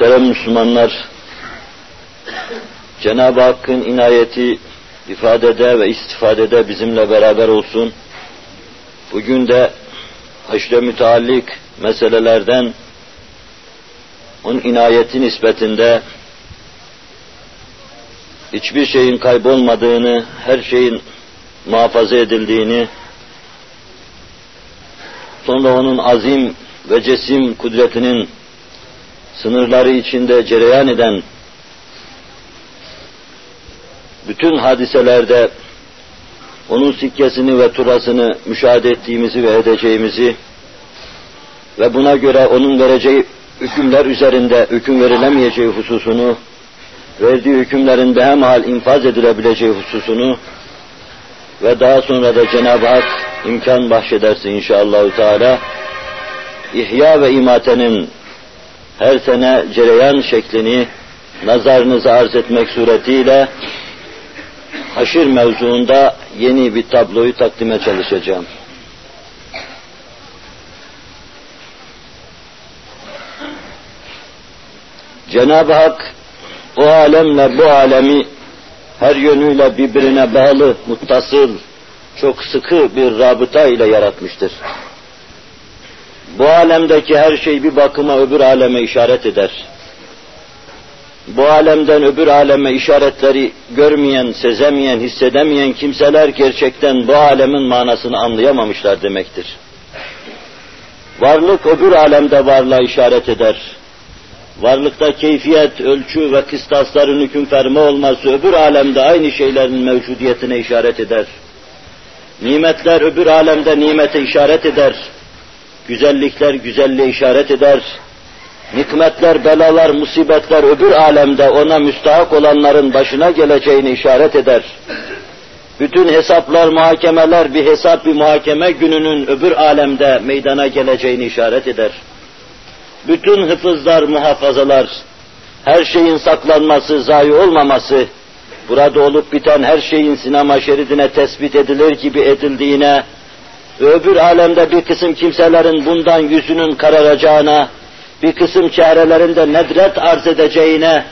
Muhterem Müslümanlar, Cenab-ı Hakk'ın inayeti ifadede ve istifadede bizimle beraber olsun. Bugün de haşre müteallik meselelerden onun inayeti nispetinde hiçbir şeyin kaybolmadığını, her şeyin muhafaza edildiğini, sonra onun azim ve cesim kudretinin sınırları içinde cereyan eden bütün hadiselerde onun sikkesini ve turasını müşahede ettiğimizi ve edeceğimizi ve buna göre onun vereceği hükümler üzerinde hüküm verilemeyeceği hususunu, verdiği hükümlerin behemhal infaz edilebileceği hususunu ve daha sonra da Cenab-ı Hak imkan bahşederse inşallah Teala. İhya ve imatenin her sene cereyan şeklini nazarınıza arz etmek suretiyle haşir mevzuunda yeni bir tabloyu takdime çalışacağım. Cenab-ı Hak o alemle bu alemi her yönüyle birbirine bağlı, muttasıl, çok sıkı bir rabıta ile yaratmıştır. Bu alemdeki her şey bir bakıma öbür aleme işaret eder. Bu alemden öbür aleme işaretleri görmeyen, sezemeyen, hissedemeyen kimseler gerçekten bu alemin manasını anlayamamışlar demektir. Varlık öbür alemde varlığa işaret eder. Varlıkta keyfiyet, ölçü ve kıstasların hüküm ferma olması öbür alemde aynı şeylerin mevcudiyetine işaret eder. Nimetler öbür alemde nimete işaret eder. Güzellikler güzelliğe işaret eder. Nikmetler, belalar, musibetler öbür alemde ona müstahak olanların başına geleceğini işaret eder. Bütün hesaplar, muhakemeler bir hesap, bir muhakeme gününün öbür alemde meydana geleceğini işaret eder. Bütün hıfızlar, muhafazalar, her şeyin saklanması, zayi olmaması, burada olup biten her şeyin sinema şeridine tespit edilir gibi edildiğine, ve öbür alemde bir kısım kimselerin bundan yüzünün kararacağına, bir kısım çehrelerinde nedret arz edeceğine,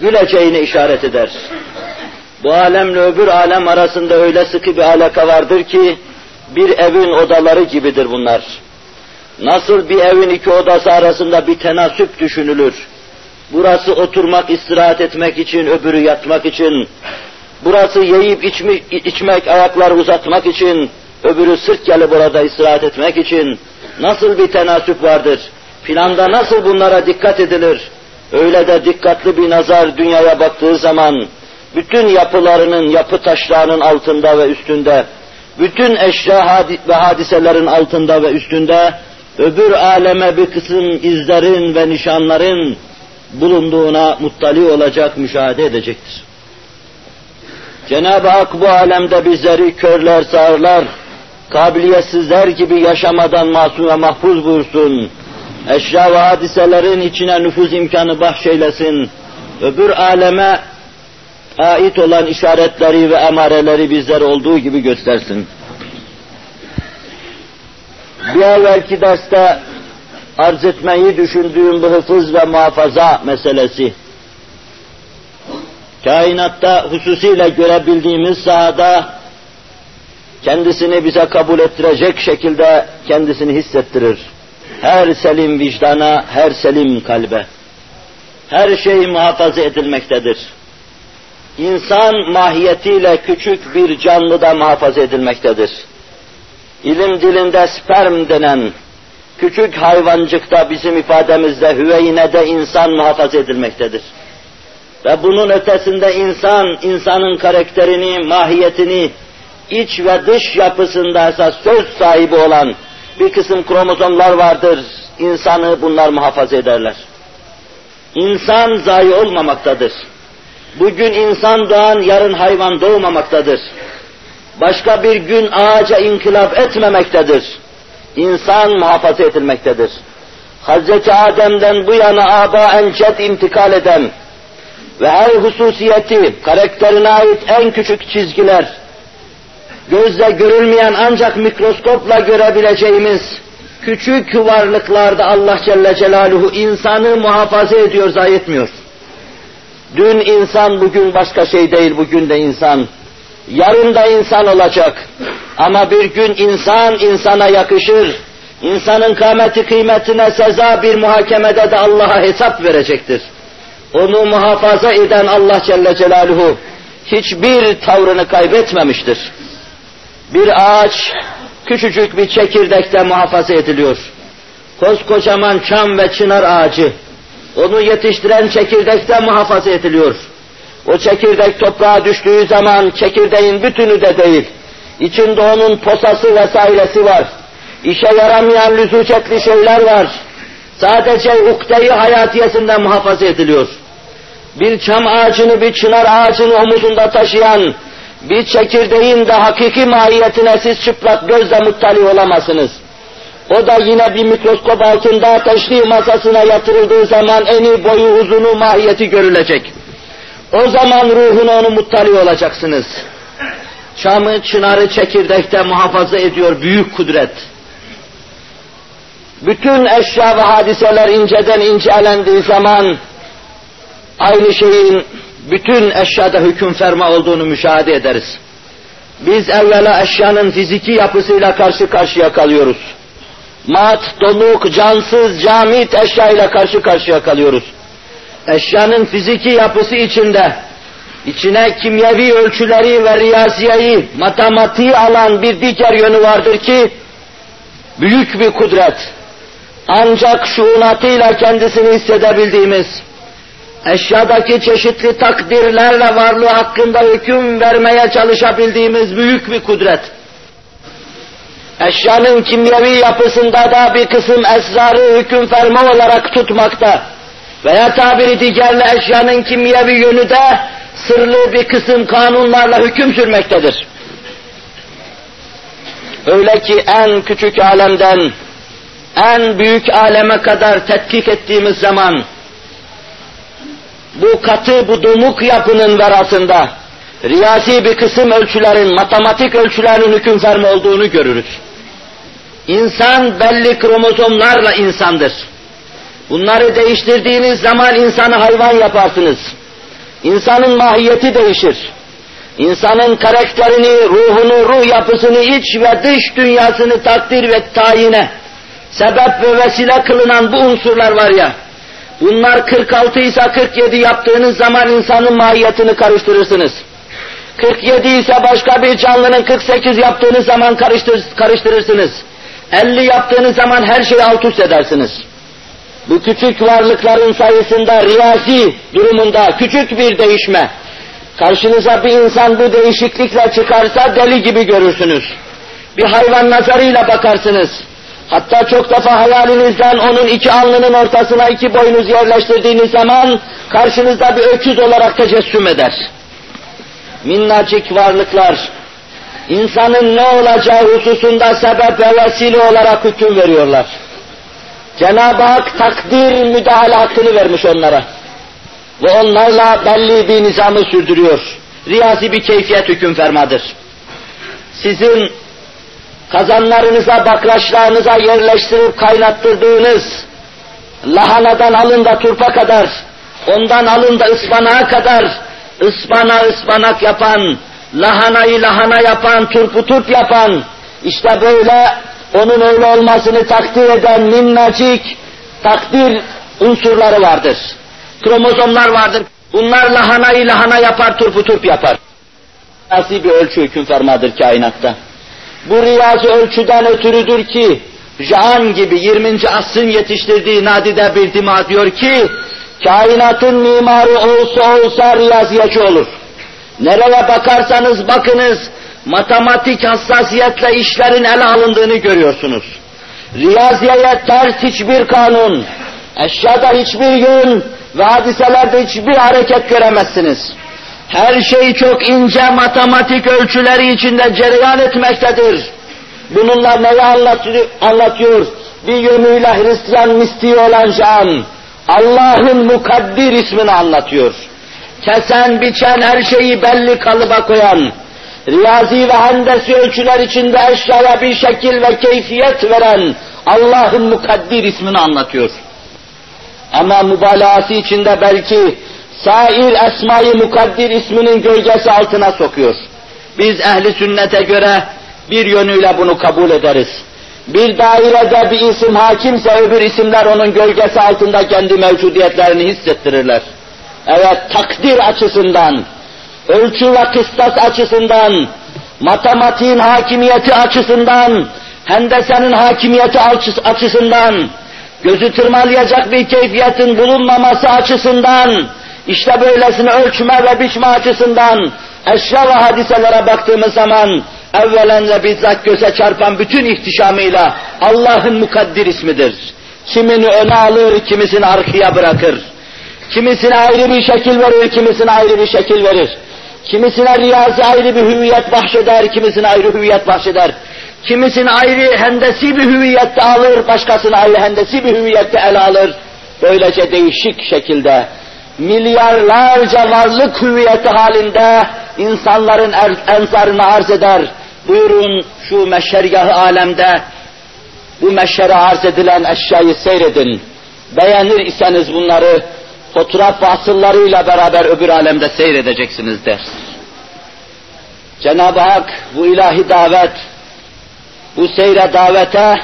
güleceğine işaret eder. Bu alemle öbür alem arasında öyle sıkı bir alaka vardır ki, bir evin odaları gibidir bunlar. Nasıl bir evin iki odası arasında bir tenasüp düşünülür. Burası oturmak, istirahat etmek için, öbürü yatmak için. Burası yiyip içmek, ayakları uzatmak için, öbürü sırt gelip burada istirahat etmek için. Nasıl bir tenasüp vardır? Planda nasıl bunlara dikkat edilir? Öyle de dikkatli bir nazar dünyaya baktığı zaman, bütün yapılarının, yapı taşlarının altında ve üstünde, bütün eşya ve hadiselerin altında ve üstünde, öbür aleme bir kısım izlerin ve nişanların bulunduğuna muttali olacak, müşahede edecektir. Cenab-ı Hak bu alemde bizleri körler, sağırlar, kabiliyetsizler gibi yaşamadan masum ve mahfuz buyursun. Eşya ve hadiselerin içine nüfuz imkanı bahşeylesin. Öbür aleme ait olan işaretleri ve emareleri bizlere olduğu gibi göstersin. Bir evvelki derste arz etmeyi düşündüğüm bu hıfız ve muhafaza meselesi, kainatta hususiyle görebildiğimiz sahada kendisini bize kabul ettirecek şekilde kendisini hissettirir. Her selim vicdana, her selim kalbe. Her şey muhafaza edilmektedir. İnsan mahiyetiyle küçük bir canlı da muhafaza edilmektedir. İlim dilinde sperm denen küçük hayvancıkta bizim ifademizde hüveynede insan muhafaza edilmektedir. Ve bunun ötesinde insan, insanın karakterini, mahiyetini, iç ve dış yapısında esas söz sahibi olan bir kısım kromozomlar vardır. İnsanı bunlar muhafaza ederler. İnsan zayi olmamaktadır. Bugün insan doğan, yarın hayvan doğmamaktadır. Başka bir gün ağaca inkılap etmemektedir. İnsan muhafaza edilmektedir. Hazreti Adem'den bu yana aba encet intikal eden ve her hususiyeti, karakterine ait en küçük çizgiler, gözle görülmeyen ancak mikroskopla görebileceğimiz Küçük varlıklarda Allah Celle Celaluhu insanı muhafaza ediyor, zayi. Dün insan, bugün başka şey değil, bugün de insan. Yarın da insan olacak. Ama bir gün insan insana yakışır. İnsanın kâmeti kıymetine seza bir muhakemede de Allah'a hesap verecektir. Onu muhafaza eden Allah Celle Celaluhu hiçbir tavrını kaybetmemiştir. Bir ağaç küçücük bir çekirdekte muhafaza ediliyor. Koskocaman çam ve çınar ağacı, onu yetiştiren çekirdekte muhafaza ediliyor. O çekirdek toprağa düştüğü zaman çekirdeğin bütünü de değil, içinde onun posası vesairesi var. İşe yaramayan lüzucetli şeyler var. Sadece ukdeyi hayatiyesinden muhafaza ediliyor. Bir çam ağacını, bir çınar ağacını omuzunda taşıyan, bir çekirdeğin de hakiki mahiyetine siz çıplak gözle muttali olamazsınız. O da yine bir mikroskop altında teşrih masasına yatırıldığı zaman eni, boyu, uzunu, mahiyeti görülecek. O zaman ruhuna onu muttali olacaksınız. Çamı, çınarı çekirdekte muhafaza ediyor büyük kudret. Bütün eşya ve hadiseler inceden incelendiği zaman aynı şeyin bütün eşyada hüküm ferma olduğunu müşahede ederiz. Biz evvela eşyanın fiziki yapısıyla karşı karşıya kalıyoruz. Mat, donuk, cansız, camit eşya ile karşı karşıya kalıyoruz. Eşyanın fiziki yapısı içinde, içine kimyevi ölçüleri ve riyaziyeyi, matematiği alan bir diğer yönü vardır ki, büyük bir kudret, ancak şuunatıyla kendisini hissedebildiğimiz, eşyadaki çeşitli takdirlerle varlığı hakkında hüküm vermeye çalışabildiğimiz büyük bir kudret. Eşyanın kimyevi yapısında da bir kısım esrarı hüküm ferma olarak tutmakta veya tabiri diğerle eşyanın kimyevi yönü de sırlı bir kısım kanunlarla hüküm sürmektedir. Öyle ki en küçük alemden en büyük aleme kadar tetkik ettiğimiz zaman bu katı, bu domuk yapının verasında riyasi bir kısım ölçülerin, matematik ölçülerin hüküm fermi olduğunu görürüz. İnsan belli kromozomlarla insandır. Bunları değiştirdiğiniz zaman insanı hayvan yaparsınız. İnsanın mahiyeti değişir. İnsanın karakterini, ruhunu, ruh yapısını, iç ve dış dünyasını takdir ve tayine sebep ve vesile kılınan bu unsurlar var ya, bunlar 46 ise 47 yaptığınız zaman insanın mahiyetini karıştırırsınız. 47 ise başka bir canlının 48 yaptığınız zaman karıştır, karıştırırsınız. 50 yaptığınız zaman her şeyi alt üst edersiniz. Bu küçük varlıkların sayısında riyazi durumunda küçük bir değişme. Karşınıza bir insan bu değişiklikle çıkarsa deli gibi görürsünüz. Bir hayvan nazarıyla bakarsınız. Hatta çok defa hayalinizden onun iki alnının ortasına iki boynuz yerleştirdiğiniz zaman karşınızda bir öküz olarak tecessüm eder. Minnacık varlıklar, insanın ne olacağı hususunda sebep ve vesile olarak hüküm veriyorlar. Cenab-ı Hak takdir müdahale hakkını vermiş onlara. Ve onlarla belli bir nizamı sürdürüyor. Riyazi bir keyfiyet hüküm fermadır. Sizin kazanlarınıza, baklaçlarınıza yerleştirip kaynattırdığınız lahanadan alın da turpa kadar, ondan alın da ıspanağa kadar, ıspana ıspanak yapan, lahanayı lahana yapan, turpu turp yapan, işte böyle onun öyle olmasını takdir eden minnacık takdir unsurları vardır. Kromozomlar vardır. Bunlar lahanayı lahana yapar, turpu turp yapar. Nasıl bir ölçü hüküm fermadır kainatta. Bu riyazi ölçüden ötürüdür ki, Jaan gibi 20. asrın yetiştirdiği nadide bir dima diyor ki, kainatın mimarı olsa olsa riyaziyacı olur. Nereye bakarsanız bakınız, matematik hassasiyetle işlerin ele alındığını görüyorsunuz. Riyaziyeye ters hiçbir kanun, eşyada hiçbir yön ve hadiselerde hiçbir hareket göremezsiniz. Her şey çok ince matematik ölçüleri içinde cereyan etmektedir. Bununla neyi anlatıyor? Bir yönüyle Hristiyan mistiği olan can, Allah'ın mukaddir ismini anlatıyor. Kesen, biçen, her şeyi belli kalıba koyan, riyazi ve hendesi ölçüler içinde eşyaya bir şekil ve keyfiyet veren Allah'ın mukaddir ismini anlatıyor. Ama mübalağası içinde belki sair esmayı mukaddir isminin gölgesi altına sokuyor. Biz ehli sünnete göre bir yönüyle bunu kabul ederiz. Bir dairede bir isim hakimse öbür isimler onun gölgesi altında kendi mevcudiyetlerini hissettirirler. Evet takdir açısından, ölçü ve kıstas açısından, matematiğin hakimiyeti açısından, hendesenin hakimiyeti açısından, gözü tırmalayacak bir keyfiyetin bulunmaması açısından, işte böylesine ölçme ve biçme açısından eşya ve hadiselere baktığımız zaman evvelen ve bizzat göze çarpan bütün ihtişamıyla Allah'ın mukaddir ismidir. Kimini öne alır, kimisini arkaya bırakır. Kimisine ayrı bir şekil verir, kimisine ayrı bir şekil verir. Kimisine riyazi ayrı bir hüviyet bahşeder, kimisine ayrı hüviyet bahşeder. Kimisini ayrı hendesi bir hüviyette alır, başkasını ayrı hendesi bir hüviyette ele alır. Böylece değişik şekilde milyarlarca varlık hüviyeti halinde insanların er, enzarını arz eder. Buyurun şu meşergahı alemde bu meşere arz edilen eşyayı seyredin. Beğenir iseniz bunları fotoğraf vasıllarıyla beraber öbür alemde seyredeceksiniz der. Cenab-ı Hak bu ilahi davet, bu seyre davete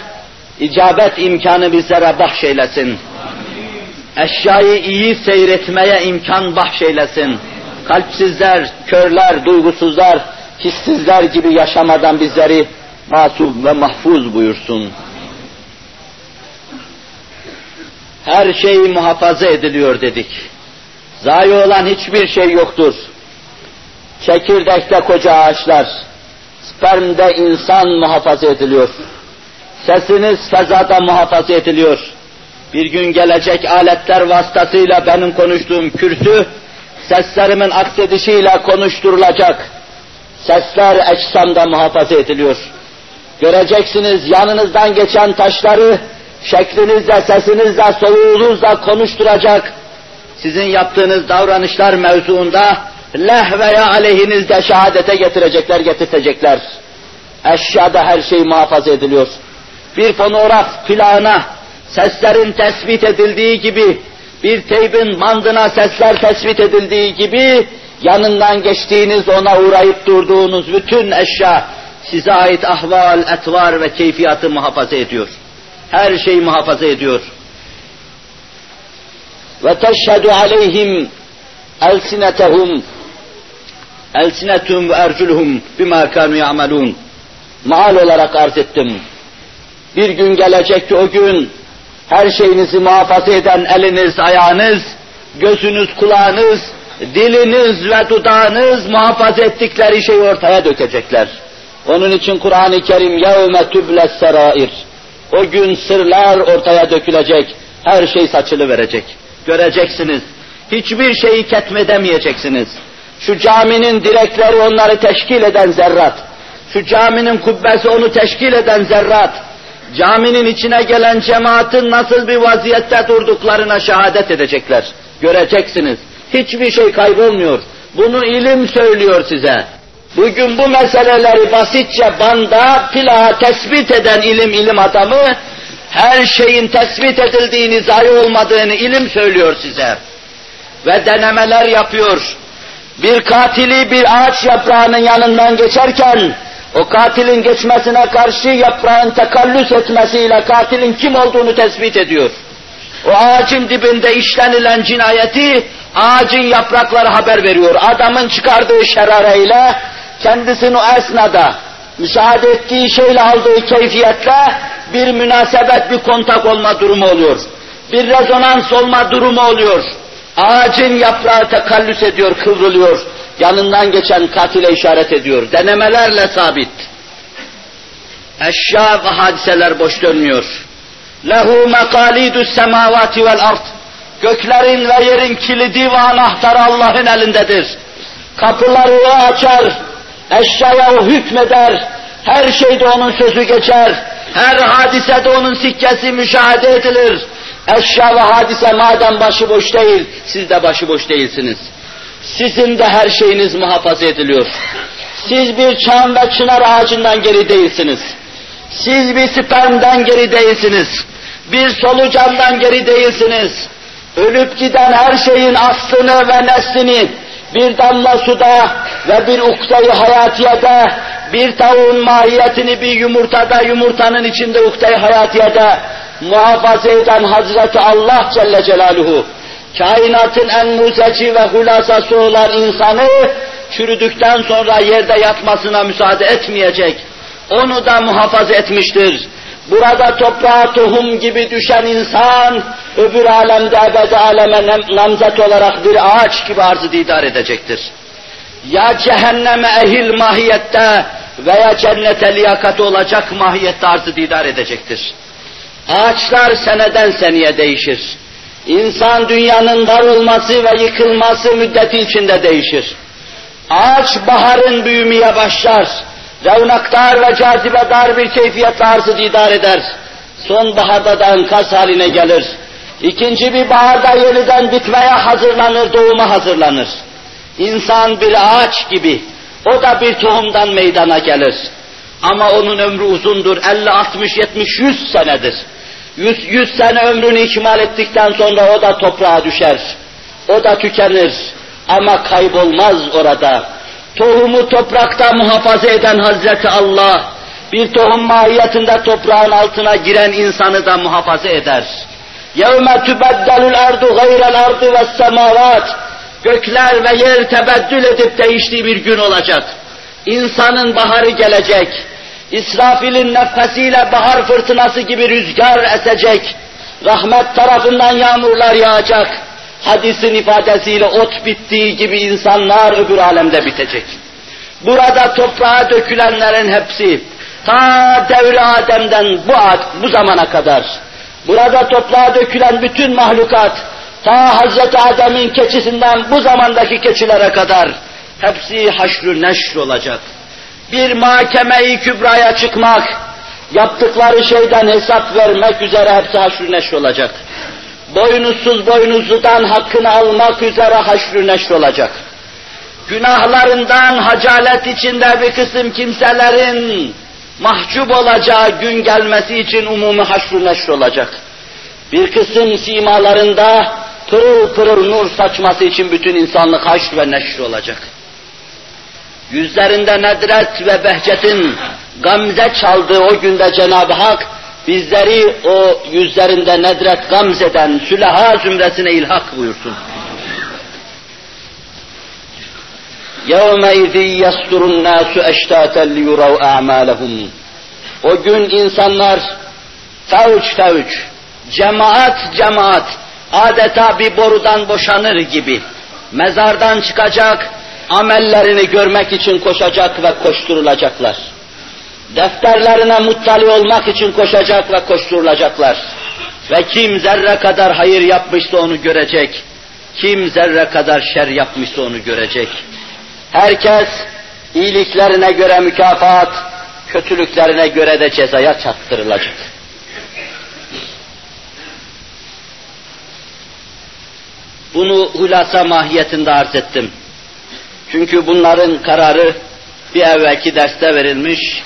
icabet imkanı bizlere bahşeylesin. Eşyayı iyi seyretmeye imkan bahşeylesin. Kalpsizler, körler, duygusuzlar, hissizler gibi yaşamadan bizleri masum ve mahfuz buyursun. Her şey muhafaza ediliyor dedik. Zayi olan hiçbir şey yoktur. Çekirdekte koca ağaçlar, spermde insan muhafaza ediliyor. Sesiniz fezada muhafaza ediliyor. Bir gün gelecek aletler vasıtasıyla benim konuştuğum kürsü, seslerimin aksedişiyle konuşturulacak. Sesler ecsamda muhafaza ediliyor. Göreceksiniz yanınızdan geçen taşları şeklinizle, sesinizle, soluğunuzla konuşturacak. Sizin yaptığınız davranışlar mevzuunda leh veya aleyhinizde şehadete getirecekler, getirtecekler. Eşyada her şey muhafaza ediliyor. Bir fonograf plağına seslerin tespit edildiği gibi, bir teybin bandına sesler tespit edildiği gibi, yanından geçtiğiniz, ona uğrayıp durduğunuz bütün eşya, size ait ahval, etvar ve keyfiyatı muhafaza ediyor. Her şeyi muhafaza ediyor. Ve teşhedü aleyhim elsinetehum elsinetum ve erculuhum bima kanu ya'malun. Maal olarak arz ettim. Bir gün gelecek ki o gün her şeyinizi muhafaza eden eliniz, ayağınız, gözünüz, kulağınız, diliniz ve dudağınız muhafaza ettikleri şeyi ortaya dökecekler. Onun için Kur'an-ı Kerim yevme tüble serair. O gün sırlar ortaya dökülecek, her şey saçılı verecek. Göreceksiniz. Hiçbir şeyi ketmedemeyeceksiniz. Şu caminin direkleri onları teşkil eden zerrat. Şu caminin kubbesi onu teşkil eden zerrat caminin içine gelen cemaatin nasıl bir vaziyette durduklarına şehadet edecekler. Göreceksiniz. Hiçbir şey kaybolmuyor. Bunu ilim söylüyor size. Bugün bu meseleleri basitçe banda, plağa tespit eden ilim ilim adamı, her şeyin tespit edildiğini, zayi olmadığını ilim söylüyor size. Ve denemeler yapıyor. Bir katili bir ağaç yaprağının yanından geçerken, o katilin geçmesine karşı yaprağın tekallüs etmesiyle katilin kim olduğunu tespit ediyor. O ağacın dibinde işlenilen cinayeti ağacın yaprakları haber veriyor. Adamın çıkardığı şerareyle kendisini o esnada müsaade ettiği şeyle aldığı keyfiyetle bir münasebet, bir kontak olma durumu oluyor. Bir rezonans olma durumu oluyor. Ağacın yaprağı tekallüs ediyor, kıvrılıyor yanından geçen katile işaret ediyor. Denemelerle sabit. Eşya ve hadiseler boş dönmüyor. Lehu mekalidus semavati vel ard. Göklerin ve yerin kilidi ve anahtarı Allah'ın elindedir. Kapıları o açar, eşyaya o hükmeder, her şeyde onun sözü geçer, her hadisede onun sikkesi müşahede edilir. Eşya ve hadise madem başıboş değil, siz de başıboş değilsiniz. Sizin de her şeyiniz muhafaza ediliyor. Siz bir çam ve çınar ağacından geri değilsiniz. Siz bir spermden geri değilsiniz. Bir solucandan geri değilsiniz. Ölüp giden her şeyin aslını ve neslini bir damla suda ve bir uktayı hayatiyede, bir tavuğun mahiyetini bir yumurtada, yumurtanın içinde uktayı hayatiyede muhafaza eden Hazreti Allah Celle Celaluhu, kainatın en muzeci ve hulasası olan insanı, çürüdükten sonra yerde yatmasına müsaade etmeyecek. Onu da muhafaza etmiştir. Burada toprağa tohum gibi düşen insan, öbür alemde ebedi aleme namzet olarak bir ağaç gibi arzı didar edecektir. Ya cehenneme ehil mahiyette veya cennete liyakat olacak mahiyette arzı didar edecektir. Ağaçlar seneden seneye değişir. İnsan dünyanın var olması ve yıkılması müddeti içinde değişir. Ağaç baharın büyümeye başlar. Revnaktar ve cazibedar bir keyfiyetle arzı didar eder. Sonbaharda da enkaz haline gelir. İkinci bir baharda yeniden bitmeye hazırlanır, doğuma hazırlanır. İnsan bir ağaç gibi, o da bir tohumdan meydana gelir. Ama onun ömrü uzundur, 50, 60, 70, 100 senedir. 100, 100 sene ömrünü ikmal ettikten sonra o da toprağa düşer. O da tükenir ama kaybolmaz orada. Tohumu toprakta muhafaza eden Hazreti Allah, bir tohum mahiyetinde toprağın altına giren insanı da muhafaza eder. يَوْمَ تُبَدَّلُ الْاَرْضُ غَيْرَ الْاَرْضِ وَالسَّمَاوَاتِ Gökler ve yer tebeddül edip değiştiği bir gün olacak. İnsanın baharı gelecek. İsrafil'in nefesiyle bahar fırtınası gibi rüzgar esecek. Rahmet tarafından yağmurlar yağacak. Hadisin ifadesiyle ot bittiği gibi insanlar öbür alemde bitecek. Burada toprağa dökülenlerin hepsi ta devri Adem'den bu, bu zamana kadar burada toprağa dökülen bütün mahlukat ta Hazreti Adem'in keçisinden bu zamandaki keçilere kadar hepsi haşrü neşr olacak. Bir mahkeme-i kübraya çıkmak, yaptıkları şeyden hesap vermek üzere hepsi haşrü neşr olacak. Boynuzsuz boynuzludan hakkını almak üzere haşrü neşr olacak. Günahlarından hacalet içinde bir kısım kimselerin mahcup olacağı gün gelmesi için umumi haşrü neşr olacak. Bir kısım simalarında pırıl pırıl nur saçması için bütün insanlık haşr ve neşr olacak. Yüzlerinde nedret ve behcetin gamze çaldığı o günde Cenab-ı Hak bizleri o yüzlerinde nedret gamzeden sülaha zümresine ilhak buyursun. يَوْمَئِذٍ يَسْتُرُ النَّاسُ اَشْتَاتًا لِيُرَوْا اَعْمَالَهُمْ O gün insanlar fevç fevç, cemaat cemaat, adeta bir borudan boşanır gibi mezardan çıkacak, amellerini görmek için koşacak ve koşturulacaklar. Defterlerine muttali olmak için koşacak ve koşturulacaklar. Ve kim zerre kadar hayır yapmışsa onu görecek. Kim zerre kadar şer yapmışsa onu görecek. Herkes iyiliklerine göre mükafat, kötülüklerine göre de cezaya çattırılacak. Bunu hulasa mahiyetinde arz ettim. Çünkü bunların kararı bir evvelki derste verilmiş,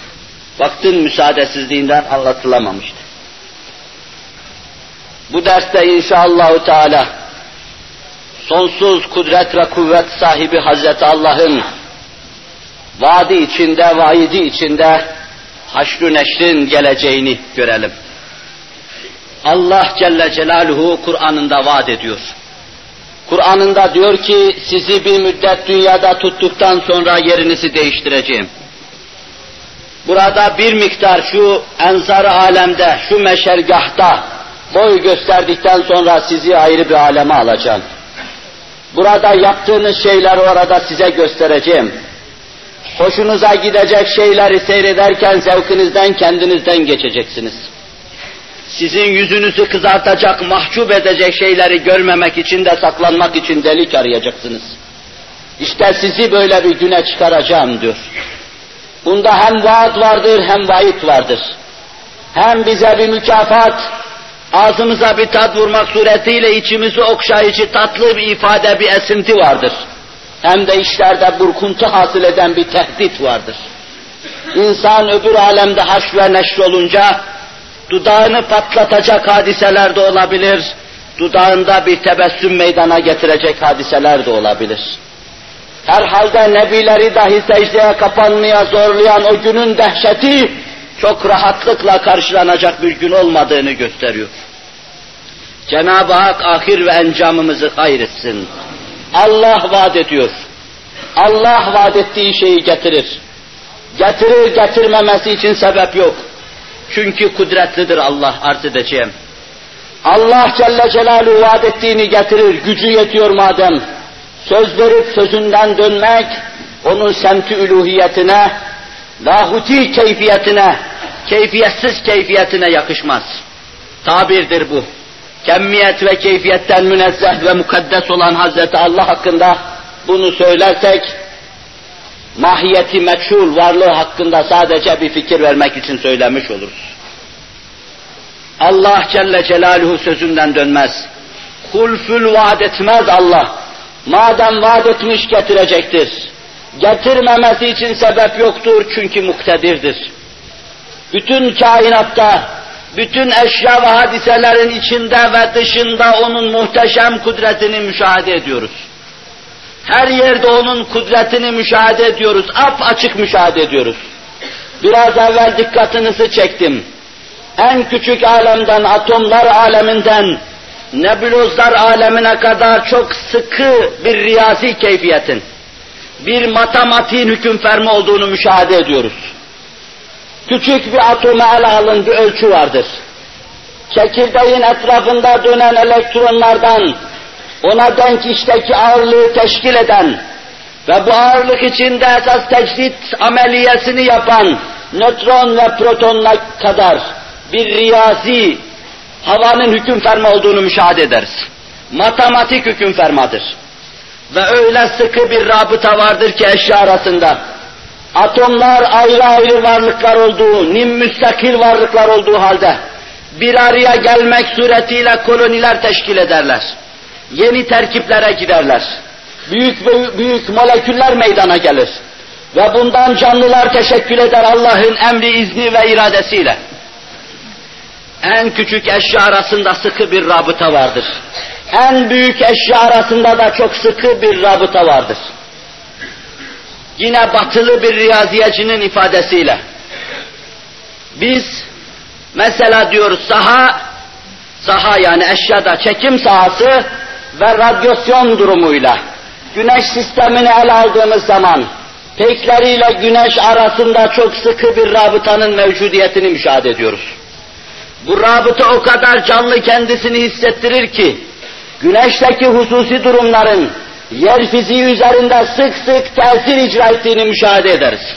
vaktin müsaadesizliğinden anlatılamamıştı. Bu derste inşallahü teala sonsuz kudret ve kuvvet sahibi Hazreti Allah'ın vaadi içinde, vaidi içinde haşrü neşrin geleceğini görelim. Allah Celle Celaluhu Kur'an'ında vaat ediyor. Kur'an'ında diyor ki sizi bir müddet dünyada tuttuktan sonra yerinizi değiştireceğim. Burada bir miktar şu enzar alemde, şu meşergahta boy gösterdikten sonra sizi ayrı bir aleme alacağım. Burada yaptığınız şeyleri orada size göstereceğim. Hoşunuza gidecek şeyleri seyrederken zevkinizden, kendinizden geçeceksiniz sizin yüzünüzü kızartacak, mahcup edecek şeyleri görmemek için de saklanmak için delik arayacaksınız. İşte sizi böyle bir güne çıkaracağım diyor. Bunda hem vaat vardır hem vaid vardır. Hem bize bir mükafat, ağzımıza bir tat vurmak suretiyle içimizi okşayıcı tatlı bir ifade, bir esinti vardır. Hem de işlerde burkuntu hasıl eden bir tehdit vardır. İnsan öbür alemde haş ve neşr olunca dudağını patlatacak hadiseler de olabilir, dudağında bir tebessüm meydana getirecek hadiseler de olabilir. Herhalde nebileri dahi secdeye kapanmaya zorlayan o günün dehşeti çok rahatlıkla karşılanacak bir gün olmadığını gösteriyor. Cenab-ı Hak ahir ve encamımızı hayretsin. Allah vaat ediyor. Allah vaat ettiği şeyi getirir. Getirir getirmemesi için sebep yok. Çünkü kudretlidir Allah arz edeceğim. Allah Celle Celaluhu vaat ettiğini getirir, gücü yetiyor madem. Söz verip sözünden dönmek, onun semti üluhiyetine, lahuti keyfiyetine, keyfiyetsiz keyfiyetine yakışmaz. Tabirdir bu. Kemmiyet ve keyfiyetten münezzeh ve mukaddes olan Hazreti Allah hakkında bunu söylersek, mahiyeti meçhul varlığı hakkında sadece bir fikir vermek için söylemiş oluruz. Allah Celle Celaluhu sözünden dönmez. Hulfül vaat etmez Allah. Madem vaat etmiş getirecektir. Getirmemesi için sebep yoktur çünkü muktedirdir. Bütün kainatta, bütün eşya ve hadiselerin içinde ve dışında onun muhteşem kudretini müşahede ediyoruz. Her yerde onun kudretini müşahede ediyoruz, ap açık müşahede ediyoruz. Biraz evvel dikkatinizi çektim. En küçük alemden, atomlar aleminden, nebulozlar alemine kadar çok sıkı bir riyazi keyfiyetin, bir matematiğin hüküm fermi olduğunu müşahede ediyoruz. Küçük bir atoma ele alın bir ölçü vardır. Çekirdeğin etrafında dönen elektronlardan ona denk işteki ağırlığı teşkil eden ve bu ağırlık içinde esas tecdit ameliyesini yapan nötron ve protonla kadar bir riyazi havanın hüküm ferma olduğunu müşahede ederiz. Matematik hüküm fermadır. Ve öyle sıkı bir rabıta vardır ki eşya arasında. Atomlar ayrı ayrı varlıklar olduğu, nim müstakil varlıklar olduğu halde bir araya gelmek suretiyle koloniler teşkil ederler. Yeni terkiplere giderler. Büyük büyük moleküller meydana gelir. Ve bundan canlılar teşekkül eder Allah'ın emri, izni ve iradesiyle. En küçük eşya arasında sıkı bir rabıta vardır. En büyük eşya arasında da çok sıkı bir rabıta vardır. Yine batılı bir riyaziyecinin ifadesiyle. Biz mesela diyoruz saha, saha yani eşyada çekim sahası ve radyasyon durumuyla güneş sistemini ele aldığımız zaman pekleriyle güneş arasında çok sıkı bir rabıtanın mevcudiyetini müşahede ediyoruz. Bu rabıta o kadar canlı kendisini hissettirir ki, güneşteki hususi durumların yer fiziği üzerinde sık sık tesir icra ettiğini müşahede ederiz.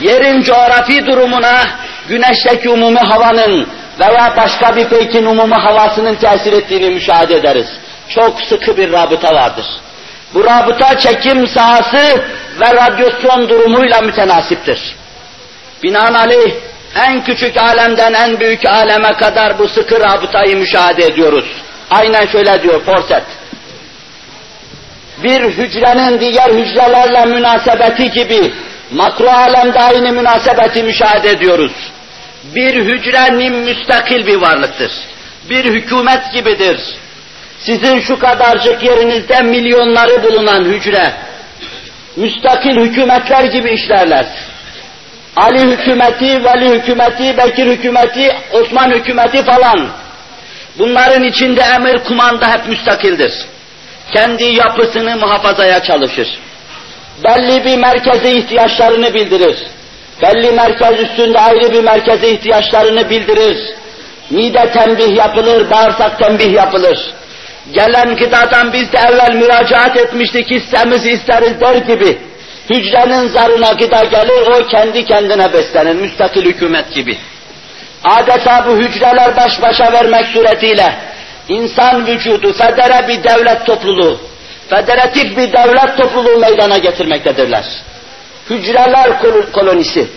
Yerin coğrafi durumuna güneşteki umumi havanın veya başka bir peykin umumi havasının tesir ettiğini müşahede ederiz. Çok sıkı bir rabıta vardır. Bu rabıta çekim sahası ve radyasyon durumuyla mütenasiptir. Binaenaleyh en küçük alemden en büyük aleme kadar bu sıkı rabıtayı müşahede ediyoruz. Aynen şöyle diyor Forset. Bir hücrenin diğer hücrelerle münasebeti gibi makro alemde aynı münasebeti müşahede ediyoruz. Bir hücrenin müstakil bir varlıktır. Bir hükümet gibidir. Sizin şu kadarcık yerinizde milyonları bulunan hücre, müstakil hükümetler gibi işlerler. Ali hükümeti, Veli hükümeti, Bekir hükümeti, Osman hükümeti falan. Bunların içinde emir kumanda hep müstakildir. Kendi yapısını muhafazaya çalışır. Belli bir merkeze ihtiyaçlarını bildirir. Belli merkez üstünde ayrı bir merkeze ihtiyaçlarını bildirir. Mide tembih yapılır, bağırsak tembih yapılır. Gelen gıdadan biz de evvel müracaat etmiştik, hissemizi isteriz der gibi Hücrenin zarına gıda gelir, o kendi kendine beslenir, müstakil hükümet gibi. Adeta bu hücreler baş başa vermek suretiyle insan vücudu federe bir devlet topluluğu, federatif bir devlet topluluğu meydana getirmektedirler. Hücreler kolonisi.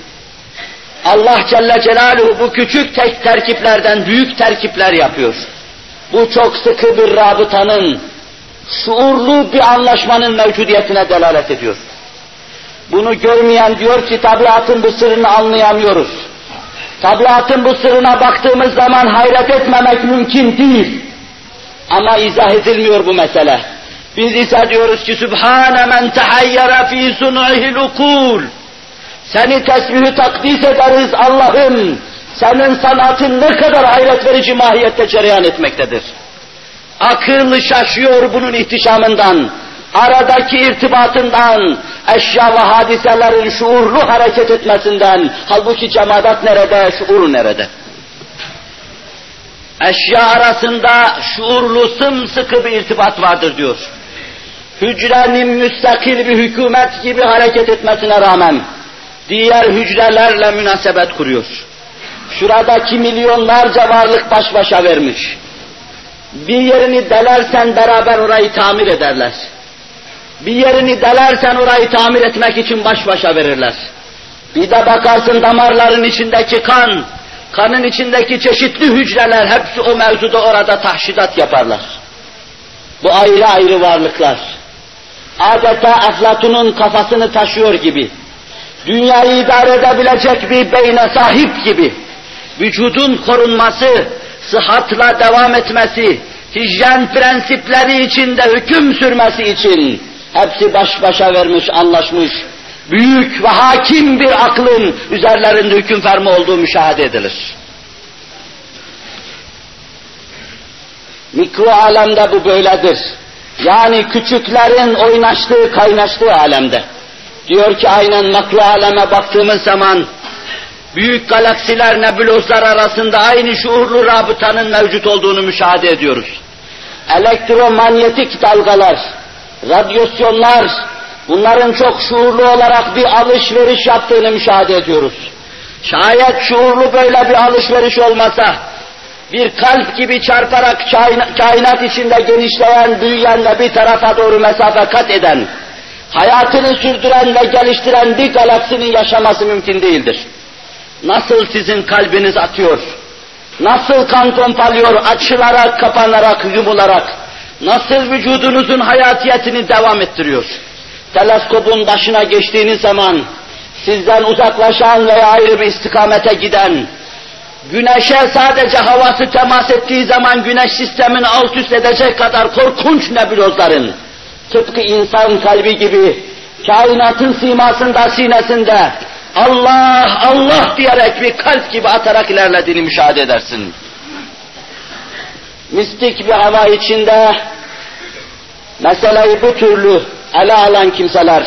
Allah Celle Celaluhu bu küçük tek terkiplerden büyük terkipler yapıyor. Bu çok sıkı bir rabıtanın, şuurlu bir anlaşmanın mevcudiyetine delalet ediyor. Bunu görmeyen diyor ki tabiatın bu sırrını anlayamıyoruz. Tabiatın bu sırrına baktığımız zaman hayret etmemek mümkün değil. Ama izah edilmiyor bu mesele. Biz ise diyoruz ki Sübhane men tehayyara fi sun'ihil ukul. Seni tesbihü takdis ederiz Allah'ım. Senin sanatın ne kadar hayret verici mahiyette cereyan etmektedir. Akıl şaşıyor bunun ihtişamından, aradaki irtibatından, eşya ve hadiselerin şuurlu hareket etmesinden. Halbuki cemaat nerede, şuur nerede? Eşya arasında şuurlu sımsıkı bir irtibat vardır diyor. Hücrenin müstakil bir hükümet gibi hareket etmesine rağmen diğer hücrelerle münasebet kuruyor. Şuradaki milyonlarca varlık baş başa vermiş. Bir yerini delersen beraber orayı tamir ederler. Bir yerini delersen orayı tamir etmek için baş başa verirler. Bir de bakarsın damarların içindeki kan, kanın içindeki çeşitli hücreler hepsi o mevzuda orada tahşidat yaparlar. Bu ayrı ayrı varlıklar. Adeta Eflatun'un kafasını taşıyor gibi. Dünyayı idare edebilecek bir beyne sahip gibi. Vücudun korunması, sıhhatla devam etmesi, hijyen prensipleri içinde hüküm sürmesi için hepsi baş başa vermiş, anlaşmış, büyük ve hakim bir aklın üzerlerinde hüküm fermi olduğu müşahede edilir. Mikro alemde bu böyledir. Yani küçüklerin oynaştığı, kaynaştığı alemde. Diyor ki aynen makro aleme baktığımız zaman büyük galaksiler, nebulozlar arasında aynı şuurlu rabıtanın mevcut olduğunu müşahede ediyoruz. Elektromanyetik dalgalar, radyasyonlar, bunların çok şuurlu olarak bir alışveriş yaptığını müşahede ediyoruz. Şayet şuurlu böyle bir alışveriş olmasa, bir kalp gibi çarparak kainat içinde genişleyen, büyüyen ve bir tarafa doğru mesafe kat eden, hayatını sürdüren ve geliştiren bir galaksinin yaşaması mümkün değildir. Nasıl sizin kalbiniz atıyor? Nasıl kan pompalıyor açılarak, kapanarak, yumularak? Nasıl vücudunuzun hayatiyetini devam ettiriyor? Teleskopun başına geçtiğiniz zaman sizden uzaklaşan veya ayrı bir istikamete giden, güneşe sadece havası temas ettiği zaman güneş sistemini alt üst edecek kadar korkunç nebulozların, tıpkı insan kalbi gibi kainatın simasında, sinesinde Allah, Allah diyerek bir kalp gibi atarak ilerlediğini müşahede edersin. Mistik bir hava içinde meseleyi bu türlü ele alan kimseler,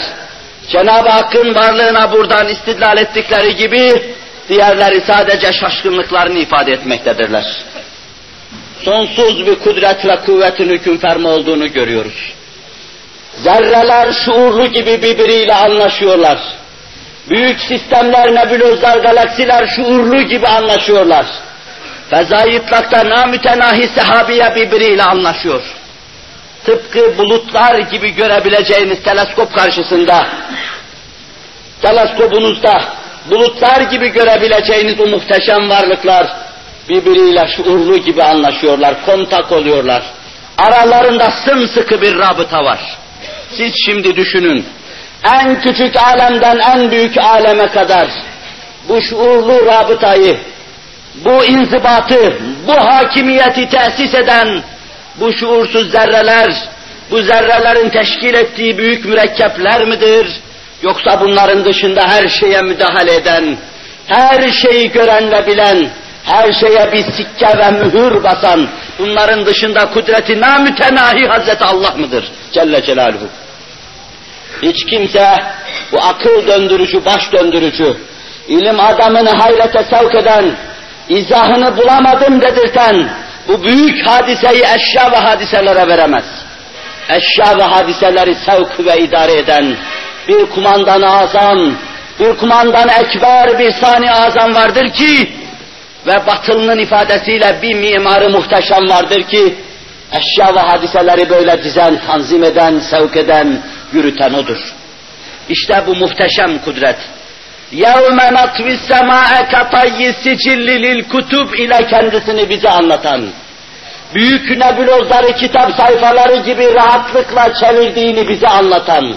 Cenab-ı Hakk'ın varlığına buradan istidlal ettikleri gibi, diğerleri sadece şaşkınlıklarını ifade etmektedirler. Sonsuz bir kudret ve kuvvetin hüküm ferma olduğunu görüyoruz. Zerreler şuurlu gibi birbiriyle anlaşıyorlar. Büyük sistemler, nebulozlar, galaksiler şuurlu gibi anlaşıyorlar. Fezai itlakta namütenahi sehabiye birbiriyle anlaşıyor. Tıpkı bulutlar gibi görebileceğiniz teleskop karşısında, teleskopunuzda bulutlar gibi görebileceğiniz o muhteşem varlıklar birbiriyle şuurlu gibi anlaşıyorlar, kontak oluyorlar. Aralarında sımsıkı bir rabıta var. Siz şimdi düşünün, en küçük alemden en büyük aleme kadar bu şuurlu rabıtayı, bu inzibatı, bu hakimiyeti tesis eden bu şuursuz zerreler, bu zerrelerin teşkil ettiği büyük mürekkepler midir? Yoksa bunların dışında her şeye müdahale eden, her şeyi gören ve bilen, her şeye bir sikke ve mühür basan, bunların dışında kudreti namütenahi Hazreti Allah mıdır? Celle Celaluhu. Hiç kimse bu akıl döndürücü, baş döndürücü, ilim adamını hayrete sevk eden, izahını bulamadım dedirten, bu büyük hadiseyi eşya ve hadiselere veremez. Eşya ve hadiseleri sevk ve idare eden bir kumandan azam, bir kumandan ekber, bir sani azam vardır ki ve batılının ifadesiyle bir mimarı muhteşem vardır ki eşya ve hadiseleri böyle dizen, tanzim eden, sevk eden, yürüten odur. İşte bu muhteşem kudret. يَوْمَ نَطْوِ السَّمَاءَ كَطَيِّ سِجِلِّ لِلْكُتُبِ ile kendisini bize anlatan, büyük nebulozları kitap sayfaları gibi rahatlıkla çevirdiğini bize anlatan,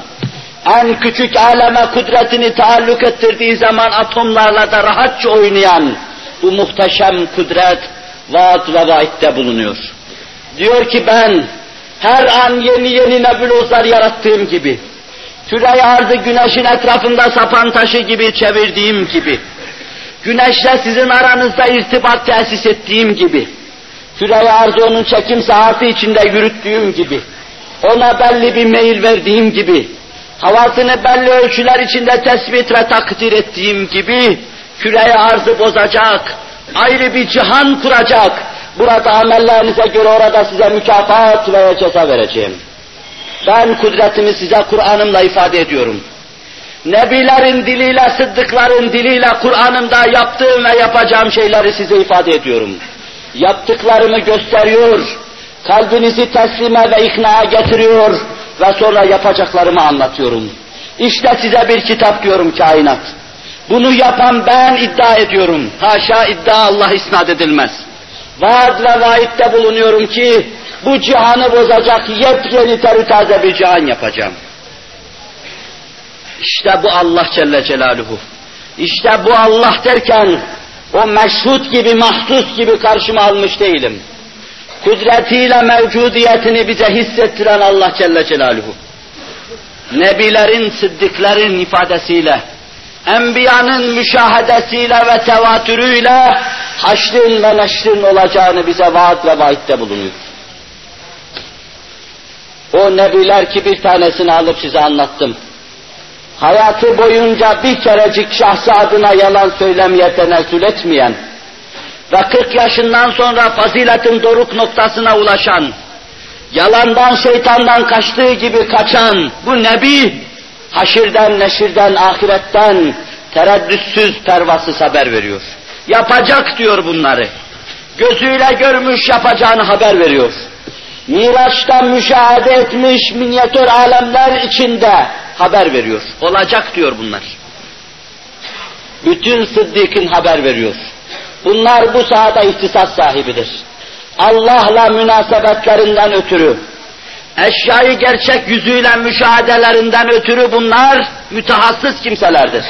en küçük aleme kudretini taalluk ettirdiği zaman atomlarla da rahatça oynayan bu muhteşem kudret vaat ve vaitte bulunuyor. Diyor ki ben her an yeni yeni nebulozlar yarattığım gibi, küre arzı güneşin etrafında sapan taşı gibi çevirdiğim gibi, güneşle sizin aranızda irtibat tesis ettiğim gibi, küre arzı onun çekim sahası içinde yürüttüğüm gibi, ona belli bir meyil verdiğim gibi, havasını belli ölçüler içinde tespit ve takdir ettiğim gibi, küreye arzı bozacak, ayrı bir cihan kuracak, burada amellerinize göre orada size mükafat ve ceza vereceğim. Ben kudretimi size Kur'an'ımla ifade ediyorum. Nebilerin diliyle, sıddıkların diliyle Kur'an'ımda yaptığım ve yapacağım şeyleri size ifade ediyorum. Yaptıklarımı gösteriyor, kalbinizi teslime ve iknaya getiriyor ve sonra yapacaklarımı anlatıyorum. İşte size bir kitap diyorum kainat. Bunu yapan ben iddia ediyorum. Haşa iddia Allah isnat edilmez. Vaad ve vaitte bulunuyorum ki bu cihanı bozacak yepyeni terü taze bir cihan yapacağım. İşte bu Allah Celle Celaluhu. İşte bu Allah derken o meşhut gibi, mahsus gibi karşıma almış değilim. Kudretiyle mevcudiyetini bize hissettiren Allah Celle Celaluhu. Nebilerin, sıddıkların ifadesiyle, enbiyanın müşahedesiyle ve tevatürüyle haşrin ve neşrin olacağını bize vaat ve vaitte bulunuyor. O nebiler ki bir tanesini alıp size anlattım. Hayatı boyunca bir kerecik şahsı adına yalan söylemeye tenezzül etmeyen ve 40 yaşından sonra faziletin doruk noktasına ulaşan, yalandan şeytandan kaçtığı gibi kaçan bu nebi, haşirden, neşirden, ahiretten tereddütsüz pervasız haber veriyor. Yapacak diyor bunları. Gözüyle görmüş yapacağını haber veriyor. Miraç'tan müşahede etmiş minyatür alemler içinde haber veriyor. Olacak diyor bunlar. Bütün sıddıkın haber veriyor. Bunlar bu sahada ihtisas sahibidir. Allah'la münasebetlerinden ötürü, eşyayı gerçek yüzüyle müşahedelerinden ötürü bunlar mütehassıs kimselerdir.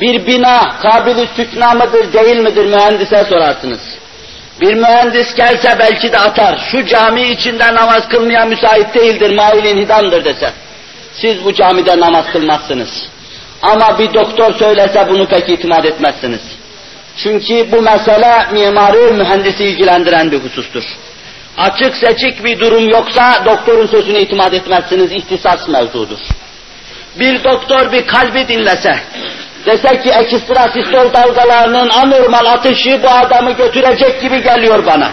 Bir bina kabili sükna mıdır değil midir mühendise sorarsınız. Bir mühendis gelse belki de atar. Şu cami içinde namaz kılmaya müsait değildir, mailin hidandır dese. Siz bu camide namaz kılmazsınız. Ama bir doktor söylese bunu pek itimat etmezsiniz. Çünkü bu mesele mimarı, mühendisi ilgilendiren bir husustur. Açık seçik bir durum yoksa doktorun sözüne itimat etmezsiniz, ihtisas mevzudur. Bir doktor bir kalbi dinlese, dese ki ekstra sistol dalgalarının anormal atışı bu adamı götürecek gibi geliyor bana.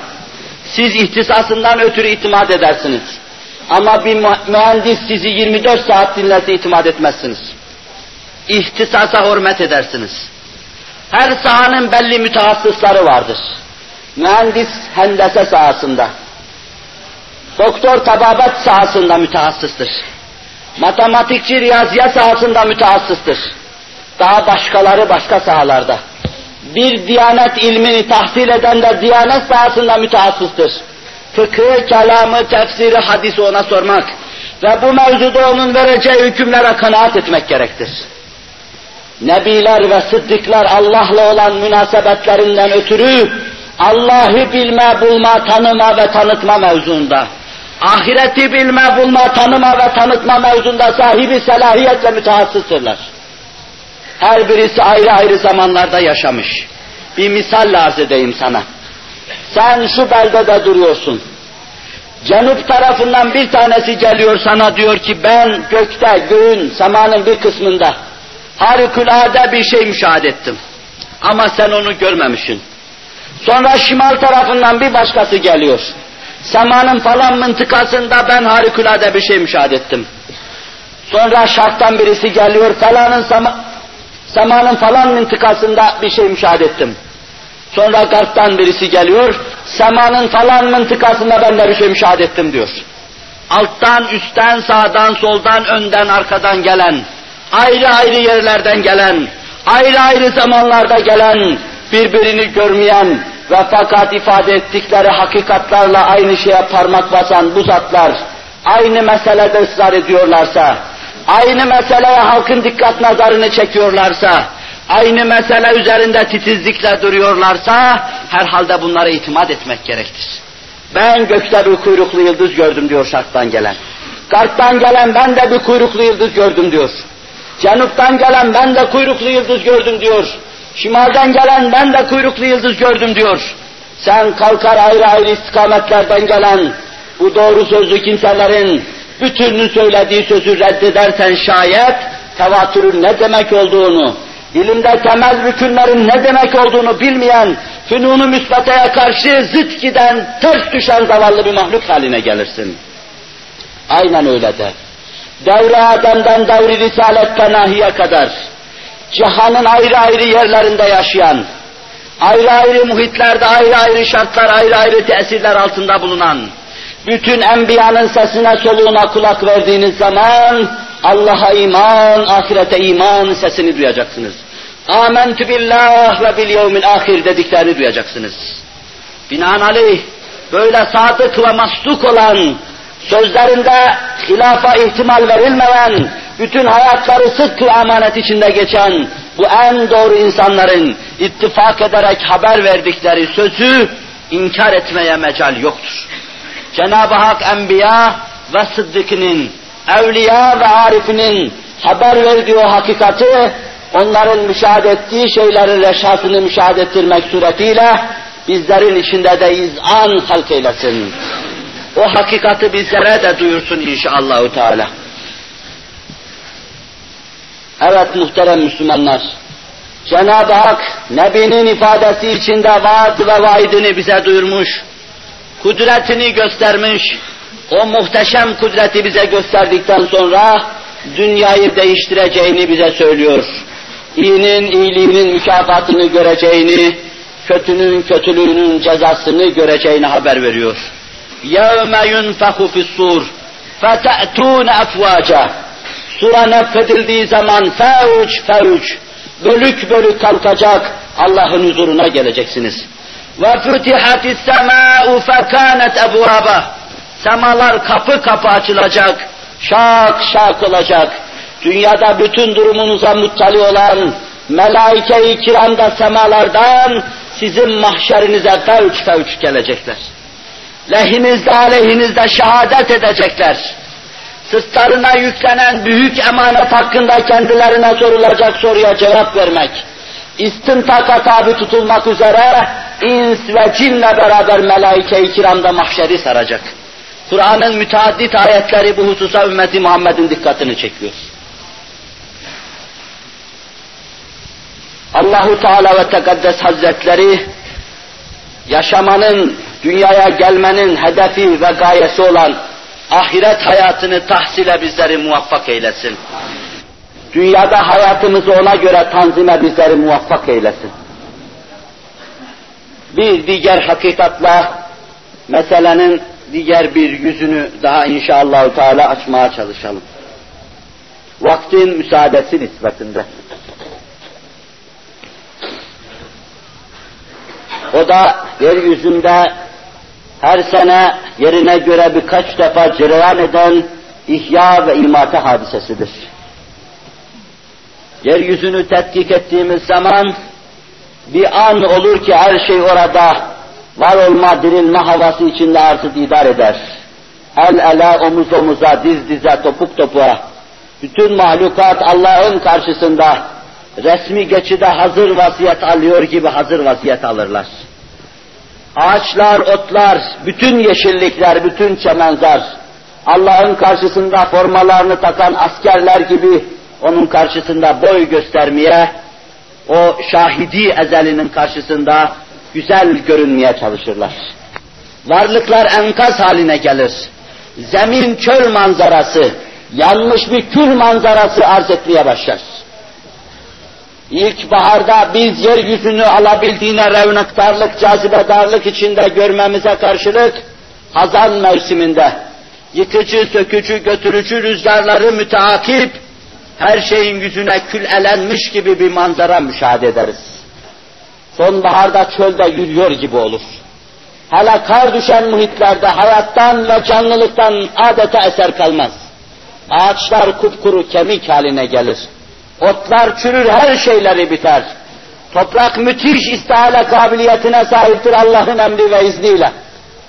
Siz ihtisasından ötürü itimat edersiniz. Ama bir mühendis sizi 24 saat dinlese itimat etmezsiniz. İhtisasa hürmet edersiniz. Her sahanın belli mütehassısları vardır. Mühendis hendese sahasında. Doktor tababet sahasında mütehassıstır. Matematikçi riyaziyat sahasında mütehassıstır. Daha başkaları başka sahalarda. Bir diyanet ilmini tahsil eden de diyanet sahasında mütehassıstır. Fıkıh, kelamı, tefsiri, hadisi ona sormak ve bu mevzuda onun vereceği hükümlere kanaat etmek gerektir. Nebiler ve sıddıklar Allah'la olan münasebetlerinden ötürü Allah'ı bilme, bulma, tanıma ve tanıtma mevzuunda, ahireti bilme, bulma, tanıma ve tanıtma mevzuunda sahibi selahiyet ve mütehassıstırlar. Her birisi ayrı ayrı zamanlarda yaşamış. Bir misal arz edeyim sana. Sen şu beldede duruyorsun. Cenub tarafından bir tanesi geliyor sana diyor ki ben gökte, göğün, semanın bir kısmında harikulade bir şey müşahede ettim. Ama sen onu görmemişsin. Sonra şimal tarafından bir başkası geliyor. Semanın falan mıntıkasında ben harikulade bir şey müşahede ettim. Sonra şarttan birisi geliyor falanın sema, semanın falan mıntıkasında bir şey müşahede ettim. Sonra garptan birisi geliyor, semanın falan mıntıkasında ben de bir şey müşahede ettim diyor. Alttan, üstten, sağdan, soldan, önden, arkadan gelen, ayrı ayrı yerlerden gelen, ayrı ayrı zamanlarda gelen, birbirini görmeyen ve fakat ifade ettikleri hakikatlarla aynı şeye parmak basan bu zatlar, aynı meselede ısrar ediyorlarsa, aynı meseleye halkın dikkat nazarını çekiyorlarsa, aynı mesele üzerinde titizlikle duruyorlarsa, herhalde bunlara itimat etmek gerektir. Ben gökte bir kuyruklu yıldız gördüm diyor şarktan gelen. Garptan gelen ben de bir kuyruklu yıldız gördüm diyor. Cenuptan gelen ben de kuyruklu yıldız gördüm diyor. Şimalden gelen ben de kuyruklu yıldız gördüm diyor. Sen kalkar ayrı ayrı istikametlerden gelen bu doğru sözlü kimselerin bütününün söylediği sözü reddedersen şayet tevatürün ne demek olduğunu, ilimde temel rükünlerin ne demek olduğunu bilmeyen, fünunu müsbeteye karşı zıt giden, ters düşen zavallı bir mahluk haline gelirsin. Aynen öyle de. Devre Adem'den devri Risalet Penahi'ye kadar, cihanın ayrı ayrı yerlerinde yaşayan, ayrı ayrı muhitlerde ayrı ayrı şartlar, ayrı ayrı tesirler altında bulunan, bütün enbiyanın sesine soluğuna kulak verdiğiniz zaman, Allah'a iman, ahirete iman sesini duyacaksınız. Amentü billah ve bil yevmil ahir dediklerini duyacaksınız. Binaenaleyh böyle sadık ve mastuk olan, sözlerinde hilafa ihtimal verilmeyen, bütün hayatları sık ve emanet içinde geçen bu en doğru insanların ittifak ederek haber verdikleri sözü inkar etmeye mecal yoktur. Cenab-ı Hak enbiya ve sıddıkının, evliya ve arifinin haber verdiği o hakikati onların müşahede ettiği şeylerin reşatını müşahede ettirmek suretiyle bizlerin içinde de izan halk eylesin. O hakikati bizlere de duyursun inşallahü teala. Evet muhterem Müslümanlar, Cenab-ı Hak Nebi'nin ifadesi içinde vaat ve vaidini bize duyurmuş, kudretini göstermiş, o muhteşem kudreti bize gösterdikten sonra dünyayı değiştireceğini bize söylüyor. İyinin iyiliğinin mükafatını göreceğini, kötünün kötülüğünün cezasını göreceğini haber veriyor. يَوْمَ يُنْفَخُ فِي الصُّورِ فَتَأْتُونَ اَفْوَاجًا Sura nefedildiği zaman fevç fevç, bölük bölük kalkacak, Allah'ın huzuruna geleceksiniz. وَفُتِحَتِ السَّمَاءُ فَكَانَتْ اَبْوَابًا Semalar kapı kapı açılacak, şak şak olacak. Dünyada bütün durumunuza muttali olan melaike-i kiram da semalardan sizin mahşerinize fevç fevç gelecekler. Lehinizde aleyhinizde şehadet edecekler. Sırtlarına yüklenen büyük emanet hakkında kendilerine sorulacak soruya cevap vermek, istintaka tabi tutulmak üzere ins ve cinle beraber melaike-i kiramda mahşeri saracak. Kur'an'ın müteaddit ayetleri bu hususa ümmeti Muhammed'in dikkatini çekiyor. Allahu Teala ve Tekaddes Hazretleri yaşamanın, dünyaya gelmenin hedefi ve gayesi olan ahiret hayatını tahsile bizleri muvaffak eylesin. Dünyada hayatımızı ona göre tanzime bizleri muvaffak eylesin. Bir diğer hakikatla meselenin diğer bir yüzünü daha inşallah Teala açmaya çalışalım. Vaktin müsaadesi nispetinde. O da yeryüzünde her sene yerine göre birkaç defa cereyan eden ihya ve imate hadisesidir. Yeryüzünü tetkik ettiğimiz zaman bir an olur ki her şey orada var olma, dirilme havası içinde artık idare eder. El ele, omuz omuza, diz dize, topuk topuğa. Bütün mahlukat Allah'ın karşısında resmi geçide hazır vaziyet alıyor gibi hazır vaziyet alırlar. Ağaçlar, otlar, bütün yeşillikler, bütün çemenzar, Allah'ın karşısında formalarını takan askerler gibi onun karşısında boy göstermeye, o şahidi ezelinin karşısında güzel görünmeye çalışırlar. Varlıklar enkaz haline gelir. Zemin çöl manzarası, yanmış bir kül manzarası arz etmeye başlar. İlkbaharda biz yeryüzünü alabildiğine revnaktarlık, cazibedarlık içinde görmemize karşılık, hazan mevsiminde yıkıcı, sökücü, götürücü rüzgarları müteakip, her şeyin yüzüne kül elenmiş gibi bir manzara müşahede ederiz. Sonbaharda çölde yürüyor gibi olur. Hele kar düşen muhitlerde hayattan ve canlılıktan adeta eser kalmaz. Ağaçlar kupkuru kemik haline gelir. Otlar çürür, her şeyleri biter. Toprak müthiş istihale kabiliyetine sahiptir Allah'ın emri ve izniyle.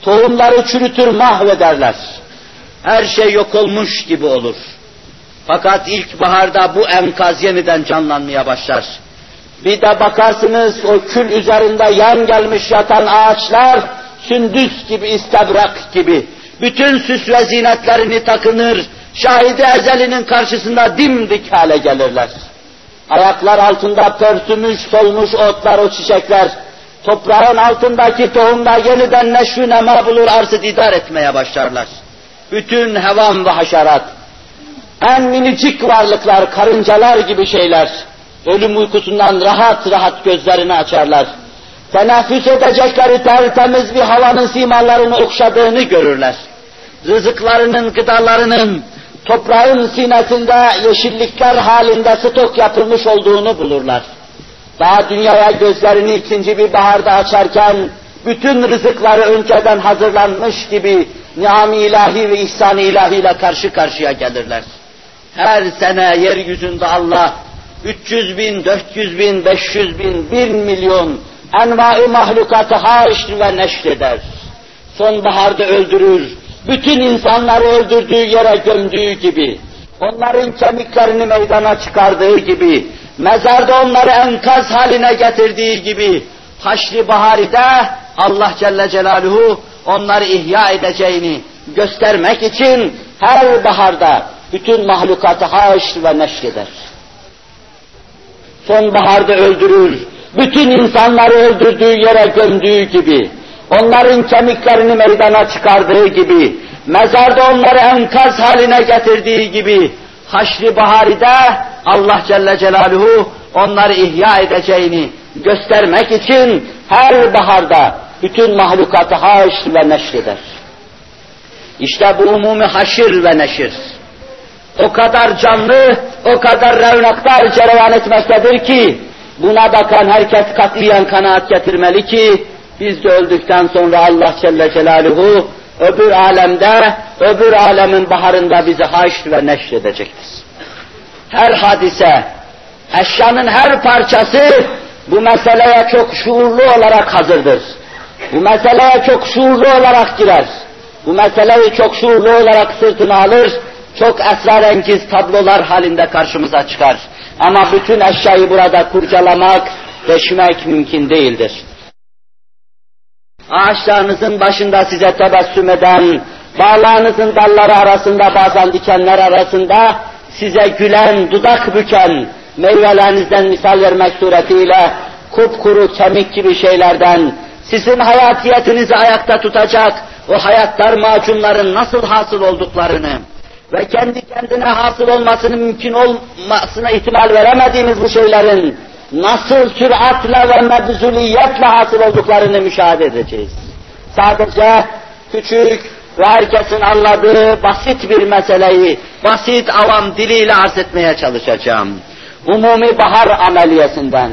Tohumları çürütür, mahvederler. Her şey yok olmuş gibi olur. Fakat ilkbaharda bu enkaz yeniden canlanmaya başlar. Bir de bakarsınız o kül üzerinde yan gelmiş yatan ağaçlar, sündüs gibi, istebrak gibi, bütün süs ve zinetlerini takınır, şahidi ezelinin karşısında dimdik hale gelirler. Ayaklar altında pörsümüş, solmuş otlar, o çiçekler, toprağın altındaki tohumlar yeniden neşvi nema bulur, arzı idar etmeye başlarlar. Bütün hevam ve haşerat, en minicik varlıklar, karıncalar gibi şeyler, ölüm uykusundan rahat rahat gözlerini açarlar. Teneffüs edecekleri tertemiz bir havanın simalarını okşadığını görürler. Rızıklarının, gıdalarının, toprağın sinesinde yeşillikler halinde stok yapılmış olduğunu bulurlar. Daha dünyaya gözlerini ikinci bir baharda açarken, bütün rızıkları önceden hazırlanmış gibi niam-ı ilahi ve ihsan-ı ilahiyle karşı karşıya gelirler. Her sene yeryüzünde Allah 300 bin, 400 bin, 500 bin, 1 milyon envai mahlukatı haş ve neşreder. Sonbaharda öldürür, bütün insanları öldürdüğü yere gömdüğü gibi, onların kemiklerini meydana çıkardığı gibi, mezarda onları enkaz haline getirdiği gibi, haşri baharide Allah Celle Celaluhu onları ihya edeceğini göstermek için her baharda bütün mahlukatı haş ve neşreder. Sonbaharda öldürür, bütün insanları öldürdüğü yere gömdüğü gibi, onların kemiklerini meydana çıkardığı gibi, mezarda onları enkaz haline getirdiği gibi, haşri baharide Allah Celle Celaluhu onları ihya edeceğini göstermek için her baharda bütün mahlukatı haş ve neşreder. İşte bu umumi haşir ve neşir. O kadar canlı, o kadar revnaklar cereyan etmektedir ki, buna bakan herkes katiyen kanaat getirmeli ki, biz de öldükten sonra Allah Celle Celaluhu öbür alemde, öbür alemin baharında bizi haşr ve neşredecektir. Her hadise, eşyanın her parçası bu meseleye çok şuurlu olarak hazırdır. Bu meseleye çok şuurlu olarak girer. Bu meseleyi çok şuurlu olarak sırtına alır, çok esrarengiz tablolar halinde karşımıza çıkar. Ama bütün eşyayı burada kurcalamak, deşmek mümkün değildir. Ağaçlarınızın başında size tebessüm eden, bağlarınızın dalları arasında bazen dikenler arasında size gülen, dudak büken meyvelerinizden misal vermek suretiyle kupkuru kemik gibi şeylerden sizin hayatiyetinizi ayakta tutacak o hayatlar macunların nasıl hasıl olduklarını ve kendi kendine hasıl olmasının mümkün olmasına ihtimal veremediğimiz bu şeylerin nasıl süratle ve mebzuliyetle hasıl olduklarını müşahede edeceğiz. Sadece küçük ve herkesin anladığı basit bir meseleyi basit avam diliyle arz etmeye çalışacağım. Umumi bahar ameliyesinden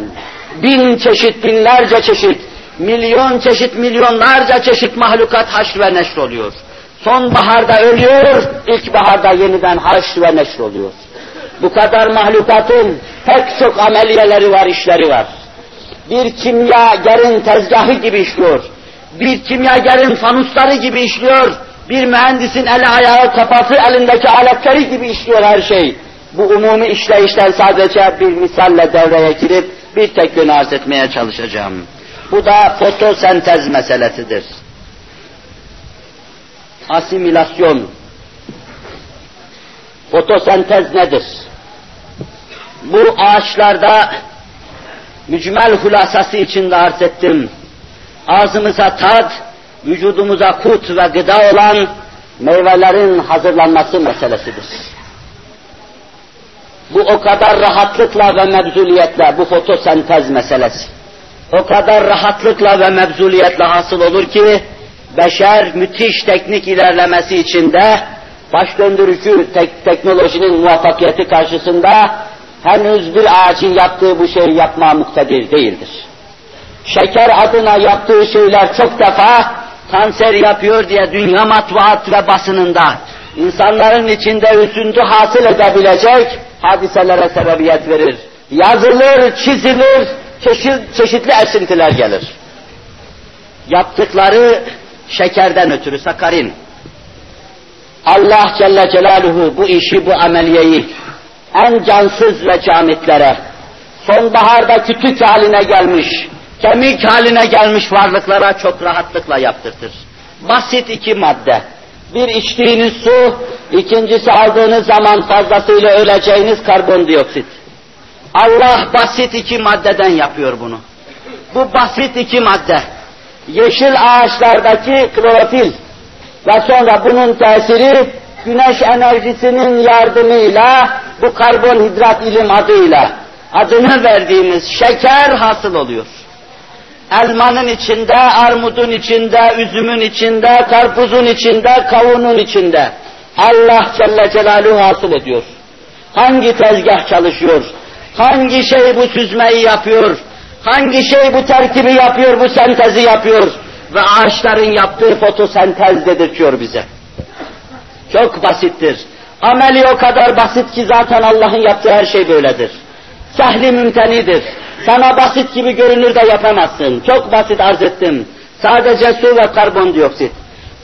bin çeşit, binlerce çeşit, milyon çeşit, milyonlarca çeşit mahlukat haşr ve neşr oluyor. Sonbaharda ölüyor, ilkbaharda yeniden haşr ve neşr oluyor. Bu kadar mahlukatın pek çok ameliyeleri var, işleri var. Bir kimyagerin tezgahı gibi işliyor. Bir kimyagerin fanusları gibi işliyor. Bir mühendisin eli ayağı kafası elindeki aletleri gibi işliyor her şey. Bu umumi işleyişten sadece bir misalle devreye girip bir tek yönü arz etmeye çalışacağım. Bu da fotosentez meselesidir. Asimilasyon. Fotosentez nedir? Bu ağaçlarda mücmel hulasası içinde arz ettim. Ağzımıza tad, vücudumuza kut ve gıda olan meyvelerin hazırlanması meselesidir. Bu o kadar rahatlıkla ve mebzuliyetle bu fotosentez meselesi. O kadar rahatlıkla ve mebzuliyetle hasıl olur ki beşer müthiş teknik ilerlemesi içinde baş döndürücü tek teknolojinin muvaffakiyeti karşısında henüz bir ağacın yaptığı bu şeyi yapma muktedir değildir. Şeker adına yaptığı şeyler çok defa kanser yapıyor diye dünya matbuat ve basınında insanların içinde üzüntü hasıl edebilecek hadiselere sebebiyet verir. Yazılır, çizilir, çeşit, çeşitli esintiler gelir. Yaptıkları şekerden ötürü sakarin. Allah Celle Celaluhu bu işi, bu ameliyeyi en cansız ve camitlere, sonbaharda kütük haline gelmiş, kemik haline gelmiş varlıklara çok rahatlıkla yaptırtır. Basit iki madde. Bir içtiğiniz su, ikincisi aldığınız zaman fazlasıyla öleceğiniz karbondioksit. Allah basit iki maddeden yapıyor bunu. Bu basit iki madde. Yeşil ağaçlardaki klorofil ve sonra bunun tesiri güneş enerjisinin yardımıyla bu karbonhidrat ilim adıyla adını verdiğimiz şeker hasıl oluyor. Elmanın içinde, armudun içinde, üzümün içinde, karpuzun içinde, kavunun içinde. Allah Celle Celaluhu hasıl ediyor. Hangi tezgah çalışıyor? Hangi şey bu süzmeyi yapıyor? Hangi şey bu terkibi yapıyor, bu sentezi yapıyor? Ve ağaçların yaptığı fotosentez dedirtiyor bize. Çok basittir. Ameli o kadar basit ki zaten Allah'ın yaptığı her şey böyledir. Sehli mümtenidir. Sana basit gibi görünür de yapamazsın. Çok basit arz ettim. Sadece su ve karbondioksit.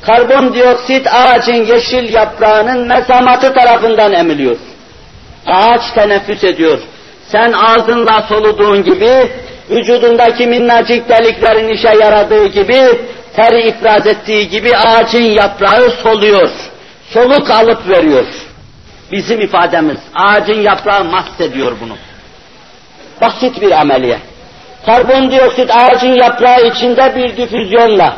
Karbondioksit ağacın yeşil yaprağının mesamatı tarafından emiliyor. Ağaç teneffüs ediyor. Sen ağzınla soluduğun gibi, vücudundaki minnacık deliklerin işe yaradığı gibi, teri ifraz ettiği gibi ağacın yaprağı soluyor. Soluk alıp veriyor. Bizim ifademiz, ağacın yaprağı mahsediyor bunu. Basit bir ameliye. Karbondioksit ağacın yaprağı içinde bir difüzyonla,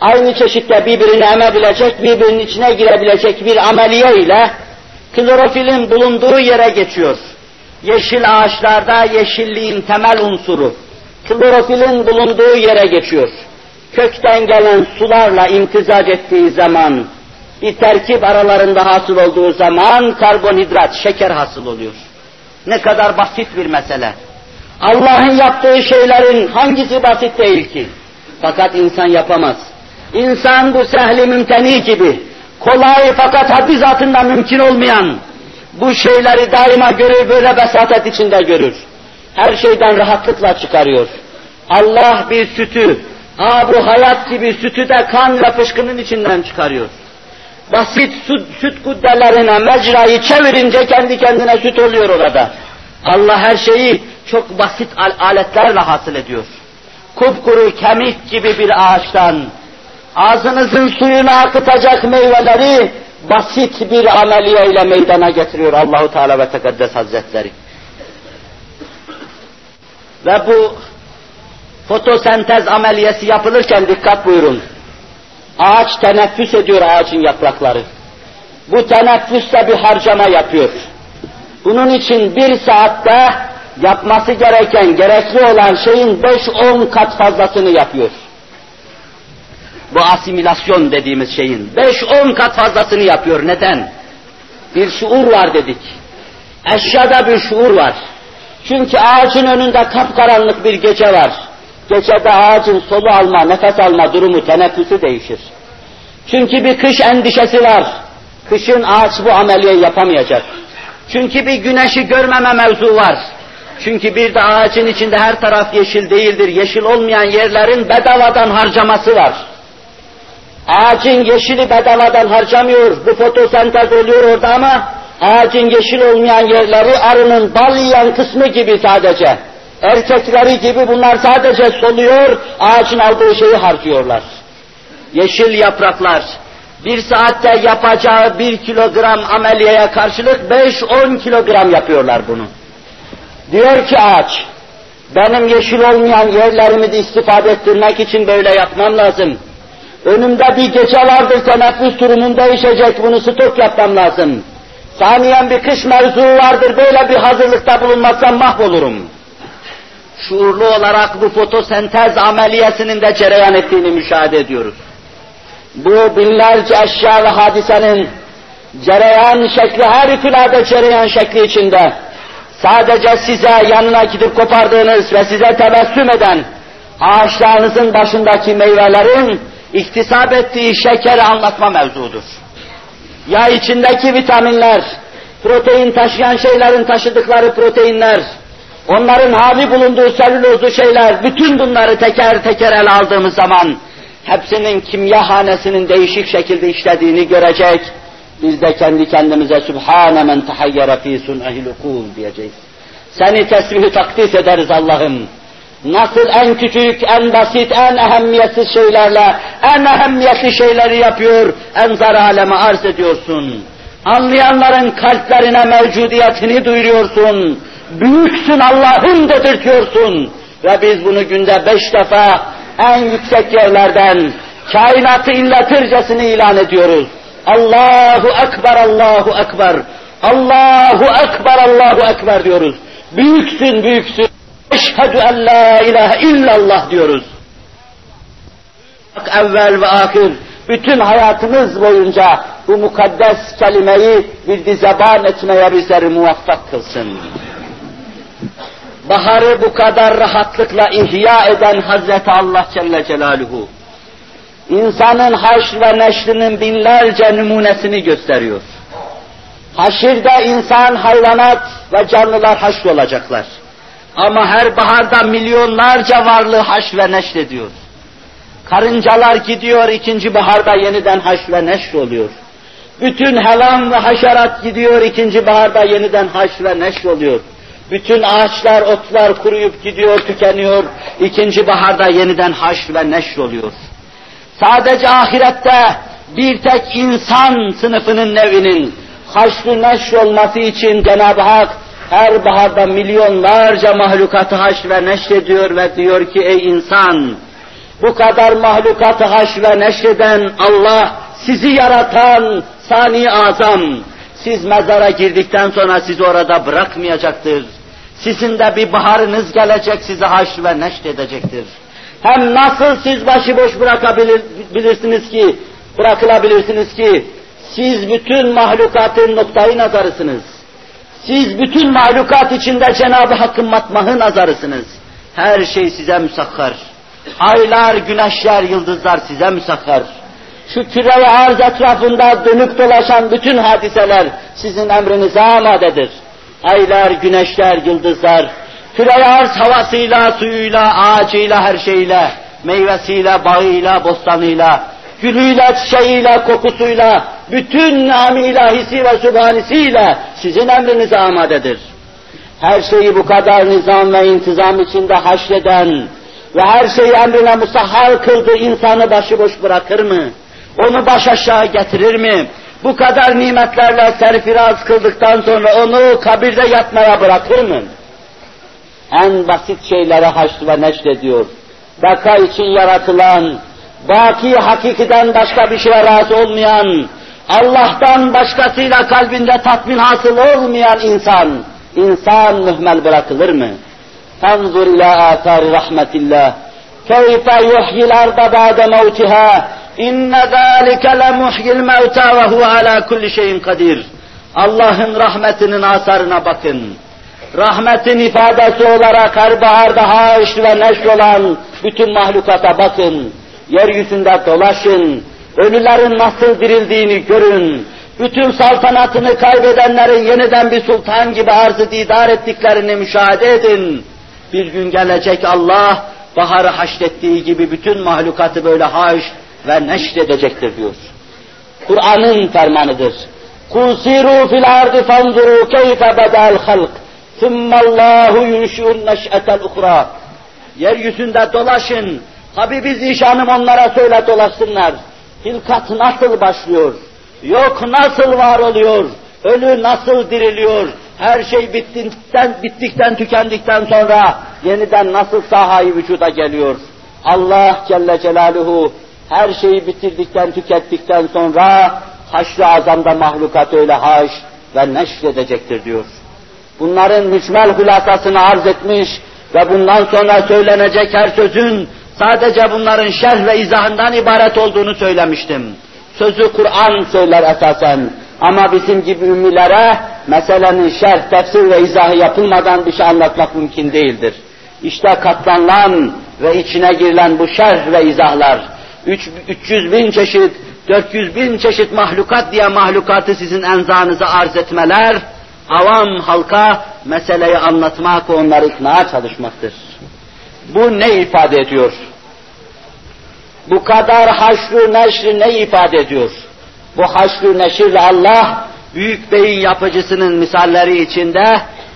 aynı çeşitte birbirini emebilecek, birbirinin içine girebilecek bir ameliye ile klorofilin bulunduğu yere geçiyor. Yeşil ağaçlarda yeşilliğin temel unsuru, klorofilin bulunduğu yere geçiyor. Kökten gelen sularla imtizac ettiği zaman, bir terkip aralarında hasıl olduğu zaman karbonhidrat, şeker hasıl oluyor. Ne kadar basit bir mesele. Allah'ın yaptığı şeylerin hangisi basit değil ki? Fakat insan yapamaz. İnsan bu sehli mümteni gibi, kolay fakat haddi zatında mümkün olmayan, bu şeyleri daima görür, böyle besatet içinde görür. Her şeyden rahatlıkla çıkarıyor. Allah bir sütü, ha bu hayat gibi sütü de kan ve fışkının içinden çıkarıyor. Basit süt, süt kuddelerine mecrayı çevirince kendi kendine süt oluyor orada. Allah her şeyi çok basit aletlerle hasıl ediyor. Kupkuru kemik gibi bir ağaçtan ağzınızın suyunu akıtacak meyveleri basit bir ameliyeyle meydana getiriyor Allahu Teala ve Tekaddes Hazretleri. Ve bu fotosentez ameliyesi yapılırken dikkat buyurun. Ağaç teneffüs ediyor ağacın yaprakları. Bu teneffüste bir harcama yapıyor. Bunun için bir saatte yapması gereken, gerekli olan şeyin 5-10 kat fazlasını yapıyor. Bu asimilasyon dediğimiz şeyin 5-10 kat fazlasını yapıyor. Neden? Bir şuur var dedik. Eşyada bir şuur var. Çünkü ağacın önünde kapkaranlık bir gece var. Gecede ağacın solu alma, nefes alma durumu, teneffüsü değişir. Çünkü bir kış endişesi var. Kışın ağaç bu ameliyi yapamayacak. Çünkü bir güneşi görmeme mevzu var. Çünkü bir de ağacın içinde her taraf yeşil değildir. Yeşil olmayan yerlerin bedavadan harcaması var. Ağacın yeşili bedavadan harcamıyor. Bu fotosentez oluyor orada ama ağacın yeşil olmayan yerleri arının bal yiyen kısmı gibi sadece. Erkekleri gibi bunlar sadece soluyor, ağacın aldığı şeyi harcıyorlar. Yeşil yapraklar, bir saatte yapacağı bir kilogram ameliyeye karşılık 5-10 kilogram yapıyorlar bunu. Diyor ki ağaç, benim yeşil olmayan yerlerimi de istifade ettirmek için böyle yapmam lazım. Önümde bir gece vardır teneffüs durumun değişecek, bunu stok yapmam lazım. Saniyen bir kış mevzu vardır, böyle bir hazırlıkta bulunmazsam mahvolurum. Şuurlu olarak bu fotosentez ameliyesinin de cereyan ettiğini müşahede ediyoruz. Bu binlerce eşya ve hadisenin cereyan şekli, harikulade cereyan şekli içinde sadece size yanına gidip kopardığınız ve size tebessüm eden ağaçlarınızın başındaki meyvelerin iktisap ettiği şekeri anlatma mevzudur. ya içindeki vitaminler, protein taşıyan şeylerin taşıdıkları proteinler, onların hali bulunduğu selülozlu şeyler, bütün bunları teker teker ele aldığımız zaman, hepsinin kimyahanesinin değişik şekilde işlediğini görecek, biz de kendi kendimize Sübhane men tehayyere fî sun'ehil diyeceğiz. Seni tesbihi takdis ederiz Allah'ım. Nasıl en küçük, en basit, en ehemmiyetsiz şeylerle en ehemmiyetli şeyleri yapıyor, en zar aleme arz ediyorsun. Anlayanların kalplerine mevcudiyetini duyuruyorsun. Büyüksün Allah'ım dedirtiyorsun. Ve biz bunu günde beş defa en yüksek yerlerden kainatı inletircesini ilan ediyoruz. Allahu Ekber, Allahu Ekber, Allahu Ekber, Allahu Ekber diyoruz. Büyüksün, büyüksün. Eşhedü en la ilahe illallah diyoruz. Evvel ve ahir, bütün hayatımız boyunca bu mukaddes kelimeyi bir zeban etmeye bizleri muvaffak kılsın. Baharı bu kadar rahatlıkla ihya eden Hazreti Allah Celle Celaluhu, insanın haşr ve neşrinin binlerce numunesini gösteriyor. Haşirde insan, hayvanat ve canlılar haşr olacaklar. Ama her baharda milyonlarca varlığı haş ve neşr ediyor. Karıncalar gidiyor, ikinci baharda yeniden haş ve neşr oluyor. Bütün helam ve haşerat gidiyor, ikinci baharda yeniden haş ve neşr oluyor. Bütün ağaçlar, otlar kuruyup gidiyor, tükeniyor, ikinci baharda yeniden haş ve neşr oluyor. Sadece ahirette bir tek insan sınıfının nevinin haşr neşr olması için Cenab-ı Hak her baharda milyonlarca mahlukatı haş ve neşrediyor ve diyor ki ey insan bu kadar mahlukatı haş ve neşreden Allah sizi yaratan sani azam siz mezara girdikten sonra sizi orada bırakmayacaktır. Sizin de bir baharınız gelecek sizi haş ve neşredecektir. Hem nasıl siz başıboş bırakabilirsiniz ki, bırakılabilirsiniz ki, siz bütün mahlukatın noktayı nazarısınız. Siz bütün mahlukat içinde Cenab-ı Hakk'ın matmahı nazarısınız. Her şey size müsakhar. Aylar, güneşler, yıldızlar size müsakhar. Şu küre arz etrafında dönüp dolaşan bütün hadiseler sizin emrinize amadedir. Aylar, güneşler, yıldızlar, küre arz havasıyla, suyuyla, ağacıyla, her şeyle, meyvesiyle, bağıyla, bostanıyla, gülüyle, çiçeğiyle, kokusuyla, bütün nam ilahisi ve sübhanisiyle sizin emrinize amadedir. Her şeyi bu kadar nizam ve intizam içinde haşreden ve her şeyi emrine musahhar kıldı insanı başıboş bırakır mı? Onu baş aşağı getirir mi? Bu kadar nimetlerle serfiraz kıldıktan sonra onu kabirde yatmaya bırakır mı? En basit şeylere haşr ve neşrediyor. Beka için yaratılan, baki hakikiden başka bir şeye razı olmayan, Allah'tan başkasıyla kalbinde tatmin hasıl olmayan insan, insan mühmel bırakılır mı? Fanzur ila atari rahmetillah. Keyfe yuhyil arda ba'de mevtiha. İnne zâlike lemuhyil mevta ve huve ala kulli şeyin kadir. Allah'ın rahmetinin asarına bakın. Rahmetin ifadesi olarak her baharda haş ve neşr olan bütün mahlukata bakın. Yeryüzünde dolaşın, ölülerin nasıl dirildiğini görün, bütün saltanatını kaybedenlerin yeniden bir sultan gibi arzı didar ettiklerini müşahede edin. Bir gün gelecek Allah, baharı haşrettiği gibi bütün mahlukatı böyle haş ve neşredecektir diyor. Kur'an'ın fermanıdır. Kul siru fil ardı fanzuru keyfe bedel halk. Sümmallahu yunşun neş'etel ukra. Yeryüzünde dolaşın. Habibi zişanım onlara söyle dolaşsınlar. Hilkat nasıl başlıyor? Yok nasıl var oluyor? Ölü nasıl diriliyor? Her şey bittikten, bittikten tükendikten sonra yeniden nasıl sahayı vücuda geliyor? Allah Celle Celaluhu her şeyi bitirdikten, tükettikten sonra haşr-ı azamda mahlukat öyle haş ve neşredecektir diyor. Bunların mücmel hülasasını arz etmiş ve bundan sonra söylenecek her sözün sadece bunların şerh ve izahından ibaret olduğunu söylemiştim. Sözü Kur'an söyler esasen. Ama bizim gibi ümmilere meselenin şerh, tefsir ve izahı yapılmadan bir şey anlatmak mümkün değildir. İşte katlanılan ve içine girilen bu şerh ve izahlar, 300 bin çeşit 400 bin çeşit mahlukat diye mahlukatı sizin enzanıza arz etmeler, avam halka meseleyi anlatmak, onları ikna çalışmaktır. Bu ne ifade ediyor? Bu kadar haşru neşri ne ifade ediyor? Bu haşru neşirle Allah, büyük beyin yapıcısının misalleri içinde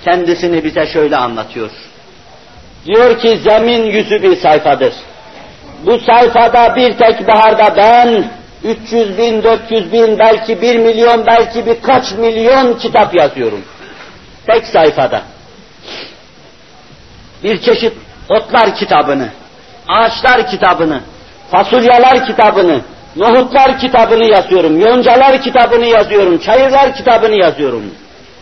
kendisini bize şöyle anlatıyor. Diyor ki zemin yüzü bir sayfadır. Bu sayfada bir tek baharda ben 300 bin, 400 bin, belki 1 milyon, belki birkaç milyon kitap yazıyorum. Tek sayfada. Bir çeşit otlar kitabını, ağaçlar kitabını, fasulyeler kitabını, nohutlar kitabını yazıyorum, yoncalar kitabını yazıyorum, çayırlar kitabını yazıyorum.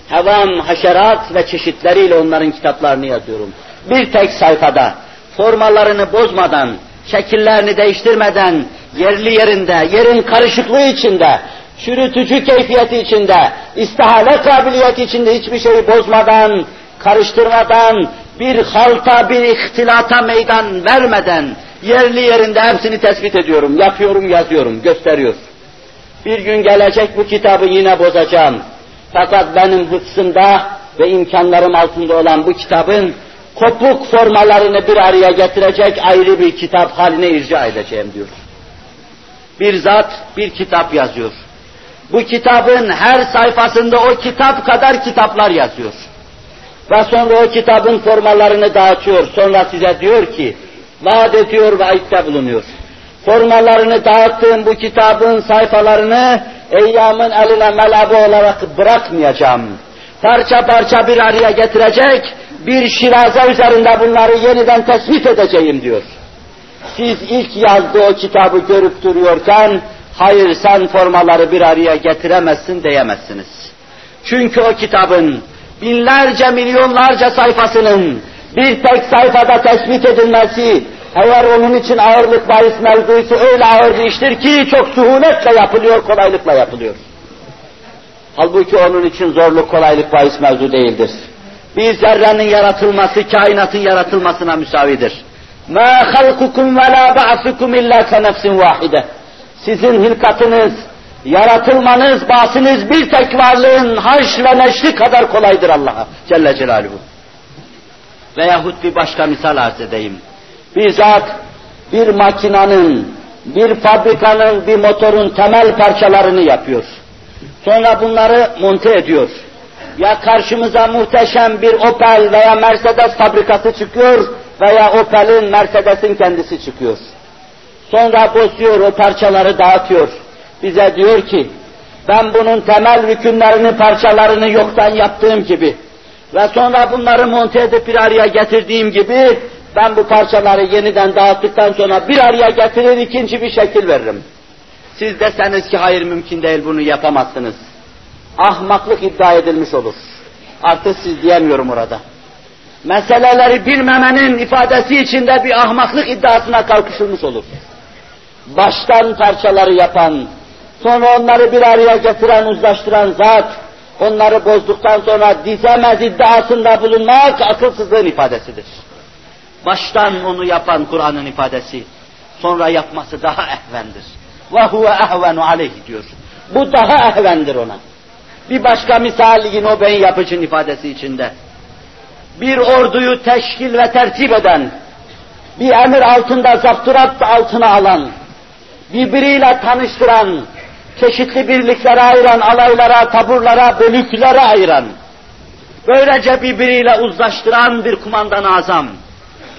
Hevam, haşerat ve çeşitleriyle onların kitaplarını yazıyorum. Bir tek sayfada, formalarını bozmadan, şekillerini değiştirmeden, yerli yerinde, yerin karışıklığı içinde, çürütücü keyfiyeti içinde, istihale kabiliyeti içinde hiçbir şeyi bozmadan, karıştırmadan, bir halta, bir ihtilata meydan vermeden, yerli yerinde hepsini tespit ediyorum, yapıyorum, yazıyorum, gösteriyor. Bir gün gelecek bu kitabı yine bozacağım. Fakat benim hıfzımda ve imkanlarım altında olan bu kitabın kopuk formalarını bir araya getirecek ayrı bir kitap haline irca edeceğim diyor. Bir zat bir kitap yazıyor. Bu kitabın her sayfasında o kitap kadar kitaplar yazıyor. Ve sonra o kitabın formalarını dağıtıyor. Sonra size diyor ki, vaat ediyor ve ayette bulunuyor. Formalarını dağıttığım bu kitabın sayfalarını eyyamın eline melabı olarak bırakmayacağım. Parça parça bir araya getirecek, bir şiraze üzerinde bunları yeniden tespit edeceğim diyor. Siz ilk yazdığı o kitabı görüp duruyorken, hayır sen formaları bir araya getiremezsin diyemezsiniz. Çünkü o kitabın binlerce milyonlarca sayfasının bir tek sayfada tespit edilmesi, eğer onun için ağırlık bahis mevzuysa öyle ağır bir iştir ki çok suhuletle yapılıyor, kolaylıkla yapılıyor. Halbuki onun için zorluk, kolaylık bahis mevzu değildir Bir zerrenin yaratılması, kainatın yaratılmasına müsavidir. مَا خَلْقُكُمْ وَلَا بَعْثُكُمْ اِلَّا كَنَفْسٍ وَاحِدَةٍ Sizin hilkatınız, yaratılmanız, basınız bir tek varlığın haş ve neşri kadar kolaydır Allah'a Celle Celaluhu. Veyahut bir başka misal arz edeyim. Bir zat, bir makinanın, bir fabrikanın, bir motorun temel parçalarını yapıyor. Sonra bunları monte ediyor. ya karşımıza muhteşem bir Opel veya Mercedes fabrikası çıkıyor veya Opel'in, Mercedes'in kendisi çıkıyor. Sonra bozuyor, o parçaları dağıtıyor. Bize diyor ki, ben bunun temel rükünlerini, parçalarını yoktan yaptığım gibi ve sonra bunları monte edip bir araya getirdiğim gibi ben bu parçaları yeniden dağıttıktan sonra bir araya getirir ikinci bir şekil veririm. Siz deseniz ki hayır mümkün değil bunu yapamazsınız ahmaklık iddia edilmiş olur. Artık siz diyemiyorum orada. Meseleleri bilmemenin ifadesi içinde bir ahmaklık iddiasına kalkışılmış olur. Baştan parçaları yapan, sonra onları bir araya getiren, uzlaştıran zat, onları bozduktan sonra dizemez iddiasında bulunmak akılsızlığın ifadesidir. Baştan onu yapan Kur'an'ın ifadesi, sonra yapması daha ehvendir. Ve huve ehvenu aleyh diyor. Bu daha ehvendir ona. Bir başka misal yine o beyin yapıcının ifadesi içinde. Bir orduyu teşkil ve tertip eden, bir emir altında zapturat altına alan, birbiriyle tanıştıran, çeşitli birliklere ayıran, alaylara, taburlara, bölüklere ayıran, böylece birbiriyle uzlaştıran bir kumandan azam,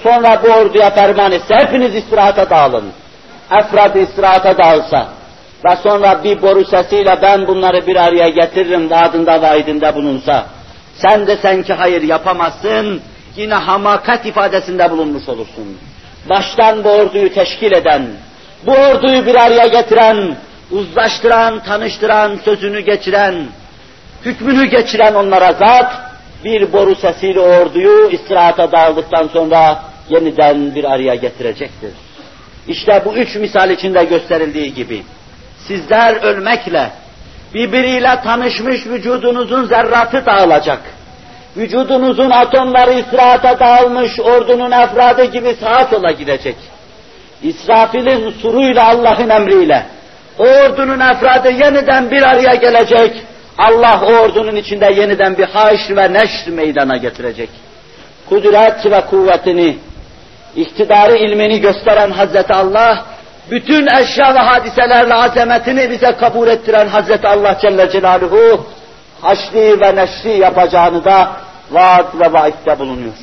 sonra bu orduya ferman etse, hepiniz istirahata dağılın. Efrad istirahata dağılsa ve sonra bir boru sesiyle ben bunları bir araya getiririm vaadinde vaidinde bulunsa, sen de sen ki hayır yapamazsın, yine hamakat ifadesinde bulunmuş olursun. Baştan bu orduyu teşkil eden, bu orduyu bir araya getiren, uzlaştıran, tanıştıran, sözünü geçiren, hükmünü geçiren onlara zat, bir boru sesiyle orduyu istirahata dağıldıktan sonra yeniden bir araya getirecektir. İşte bu üç misal içinde gösterildiği gibi, sizler ölmekle, birbiriyle tanışmış vücudunuzun zerratı dağılacak. Vücudunuzun atomları istirahata dağılmış ordunun efradı gibi saat ola gidecek. İsrafil'in suruyla Allah'ın emriyle, O ordunun efradı yeniden bir araya gelecek. Allah o ordunun içinde yeniden bir haş ve neşr meydana getirecek. Kudret ve kuvvetini, iktidarı ilmini gösteren Hazreti Allah, bütün eşya ve hadiselerle azametini bize kabul ettiren Hazreti Allah Celle Celaluhu, haşri ve neşri yapacağını da vaat ve vaitte bulunuyor.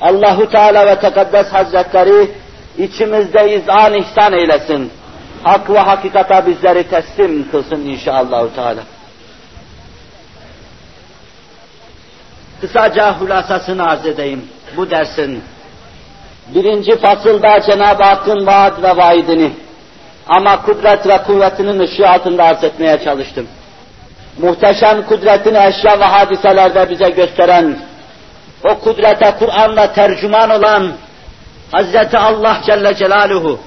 Allahu Teala ve Tekaddes Hazretleri içimizde izan ihsan eylesin. Hak ve hakikata bizleri teslim kılsın inşallah Teala. Kısaca hulasasını arz edeyim bu dersin. Birinci fasılda Cenab-ı Hakk'ın vaat ve vaidini ama kudret ve kuvvetinin ışığı altında arz etmeye çalıştım. Muhteşem kudretini eşya ve hadiselerde bize gösteren, o kudrete Kur'an'la tercüman olan Hazreti Allah Celle Celaluhu,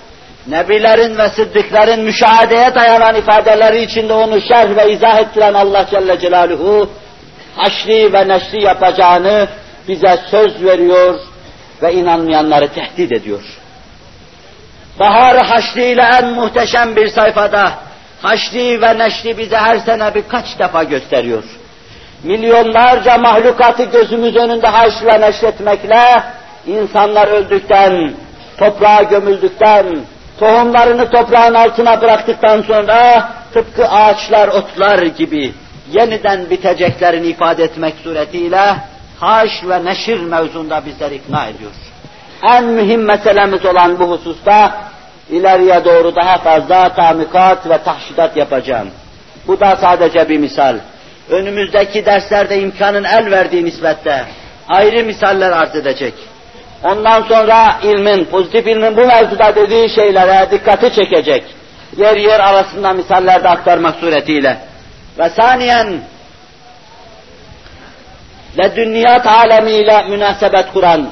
Nebilerin ve Sıddıkların müşahedeye dayanan ifadeleri içinde onu şerh ve izah ettiren Allah Celle Celaluhu, haşri ve neşri yapacağını bize söz veriyor ve inanmayanları tehdit ediyor. Bahar haşri ile en muhteşem bir sayfada haşri ve neşri bize her sene birkaç defa gösteriyor. Milyonlarca mahlukatı gözümüz önünde haşr ve neşretmekle insanlar öldükten, toprağa gömüldükten, tohumlarını toprağın altına bıraktıktan sonra tıpkı ağaçlar, otlar gibi yeniden biteceklerini ifade etmek suretiyle haş ve neşir mevzunda bizleri ikna ediyor. En mühim meselemiz olan bu hususta ileriye doğru daha fazla tamikat ve tahşidat yapacağım. Bu da sadece bir misal. Önümüzdeki derslerde imkanın el verdiği nispette ayrı misaller arz edecek. Ondan sonra ilmin, pozitif ilmin bu mevzuda dediği şeylere dikkati çekecek. Yer yer arasında misaller aktarmak suretiyle. Ve saniyen ve dünyat alemiyle münasebet kuran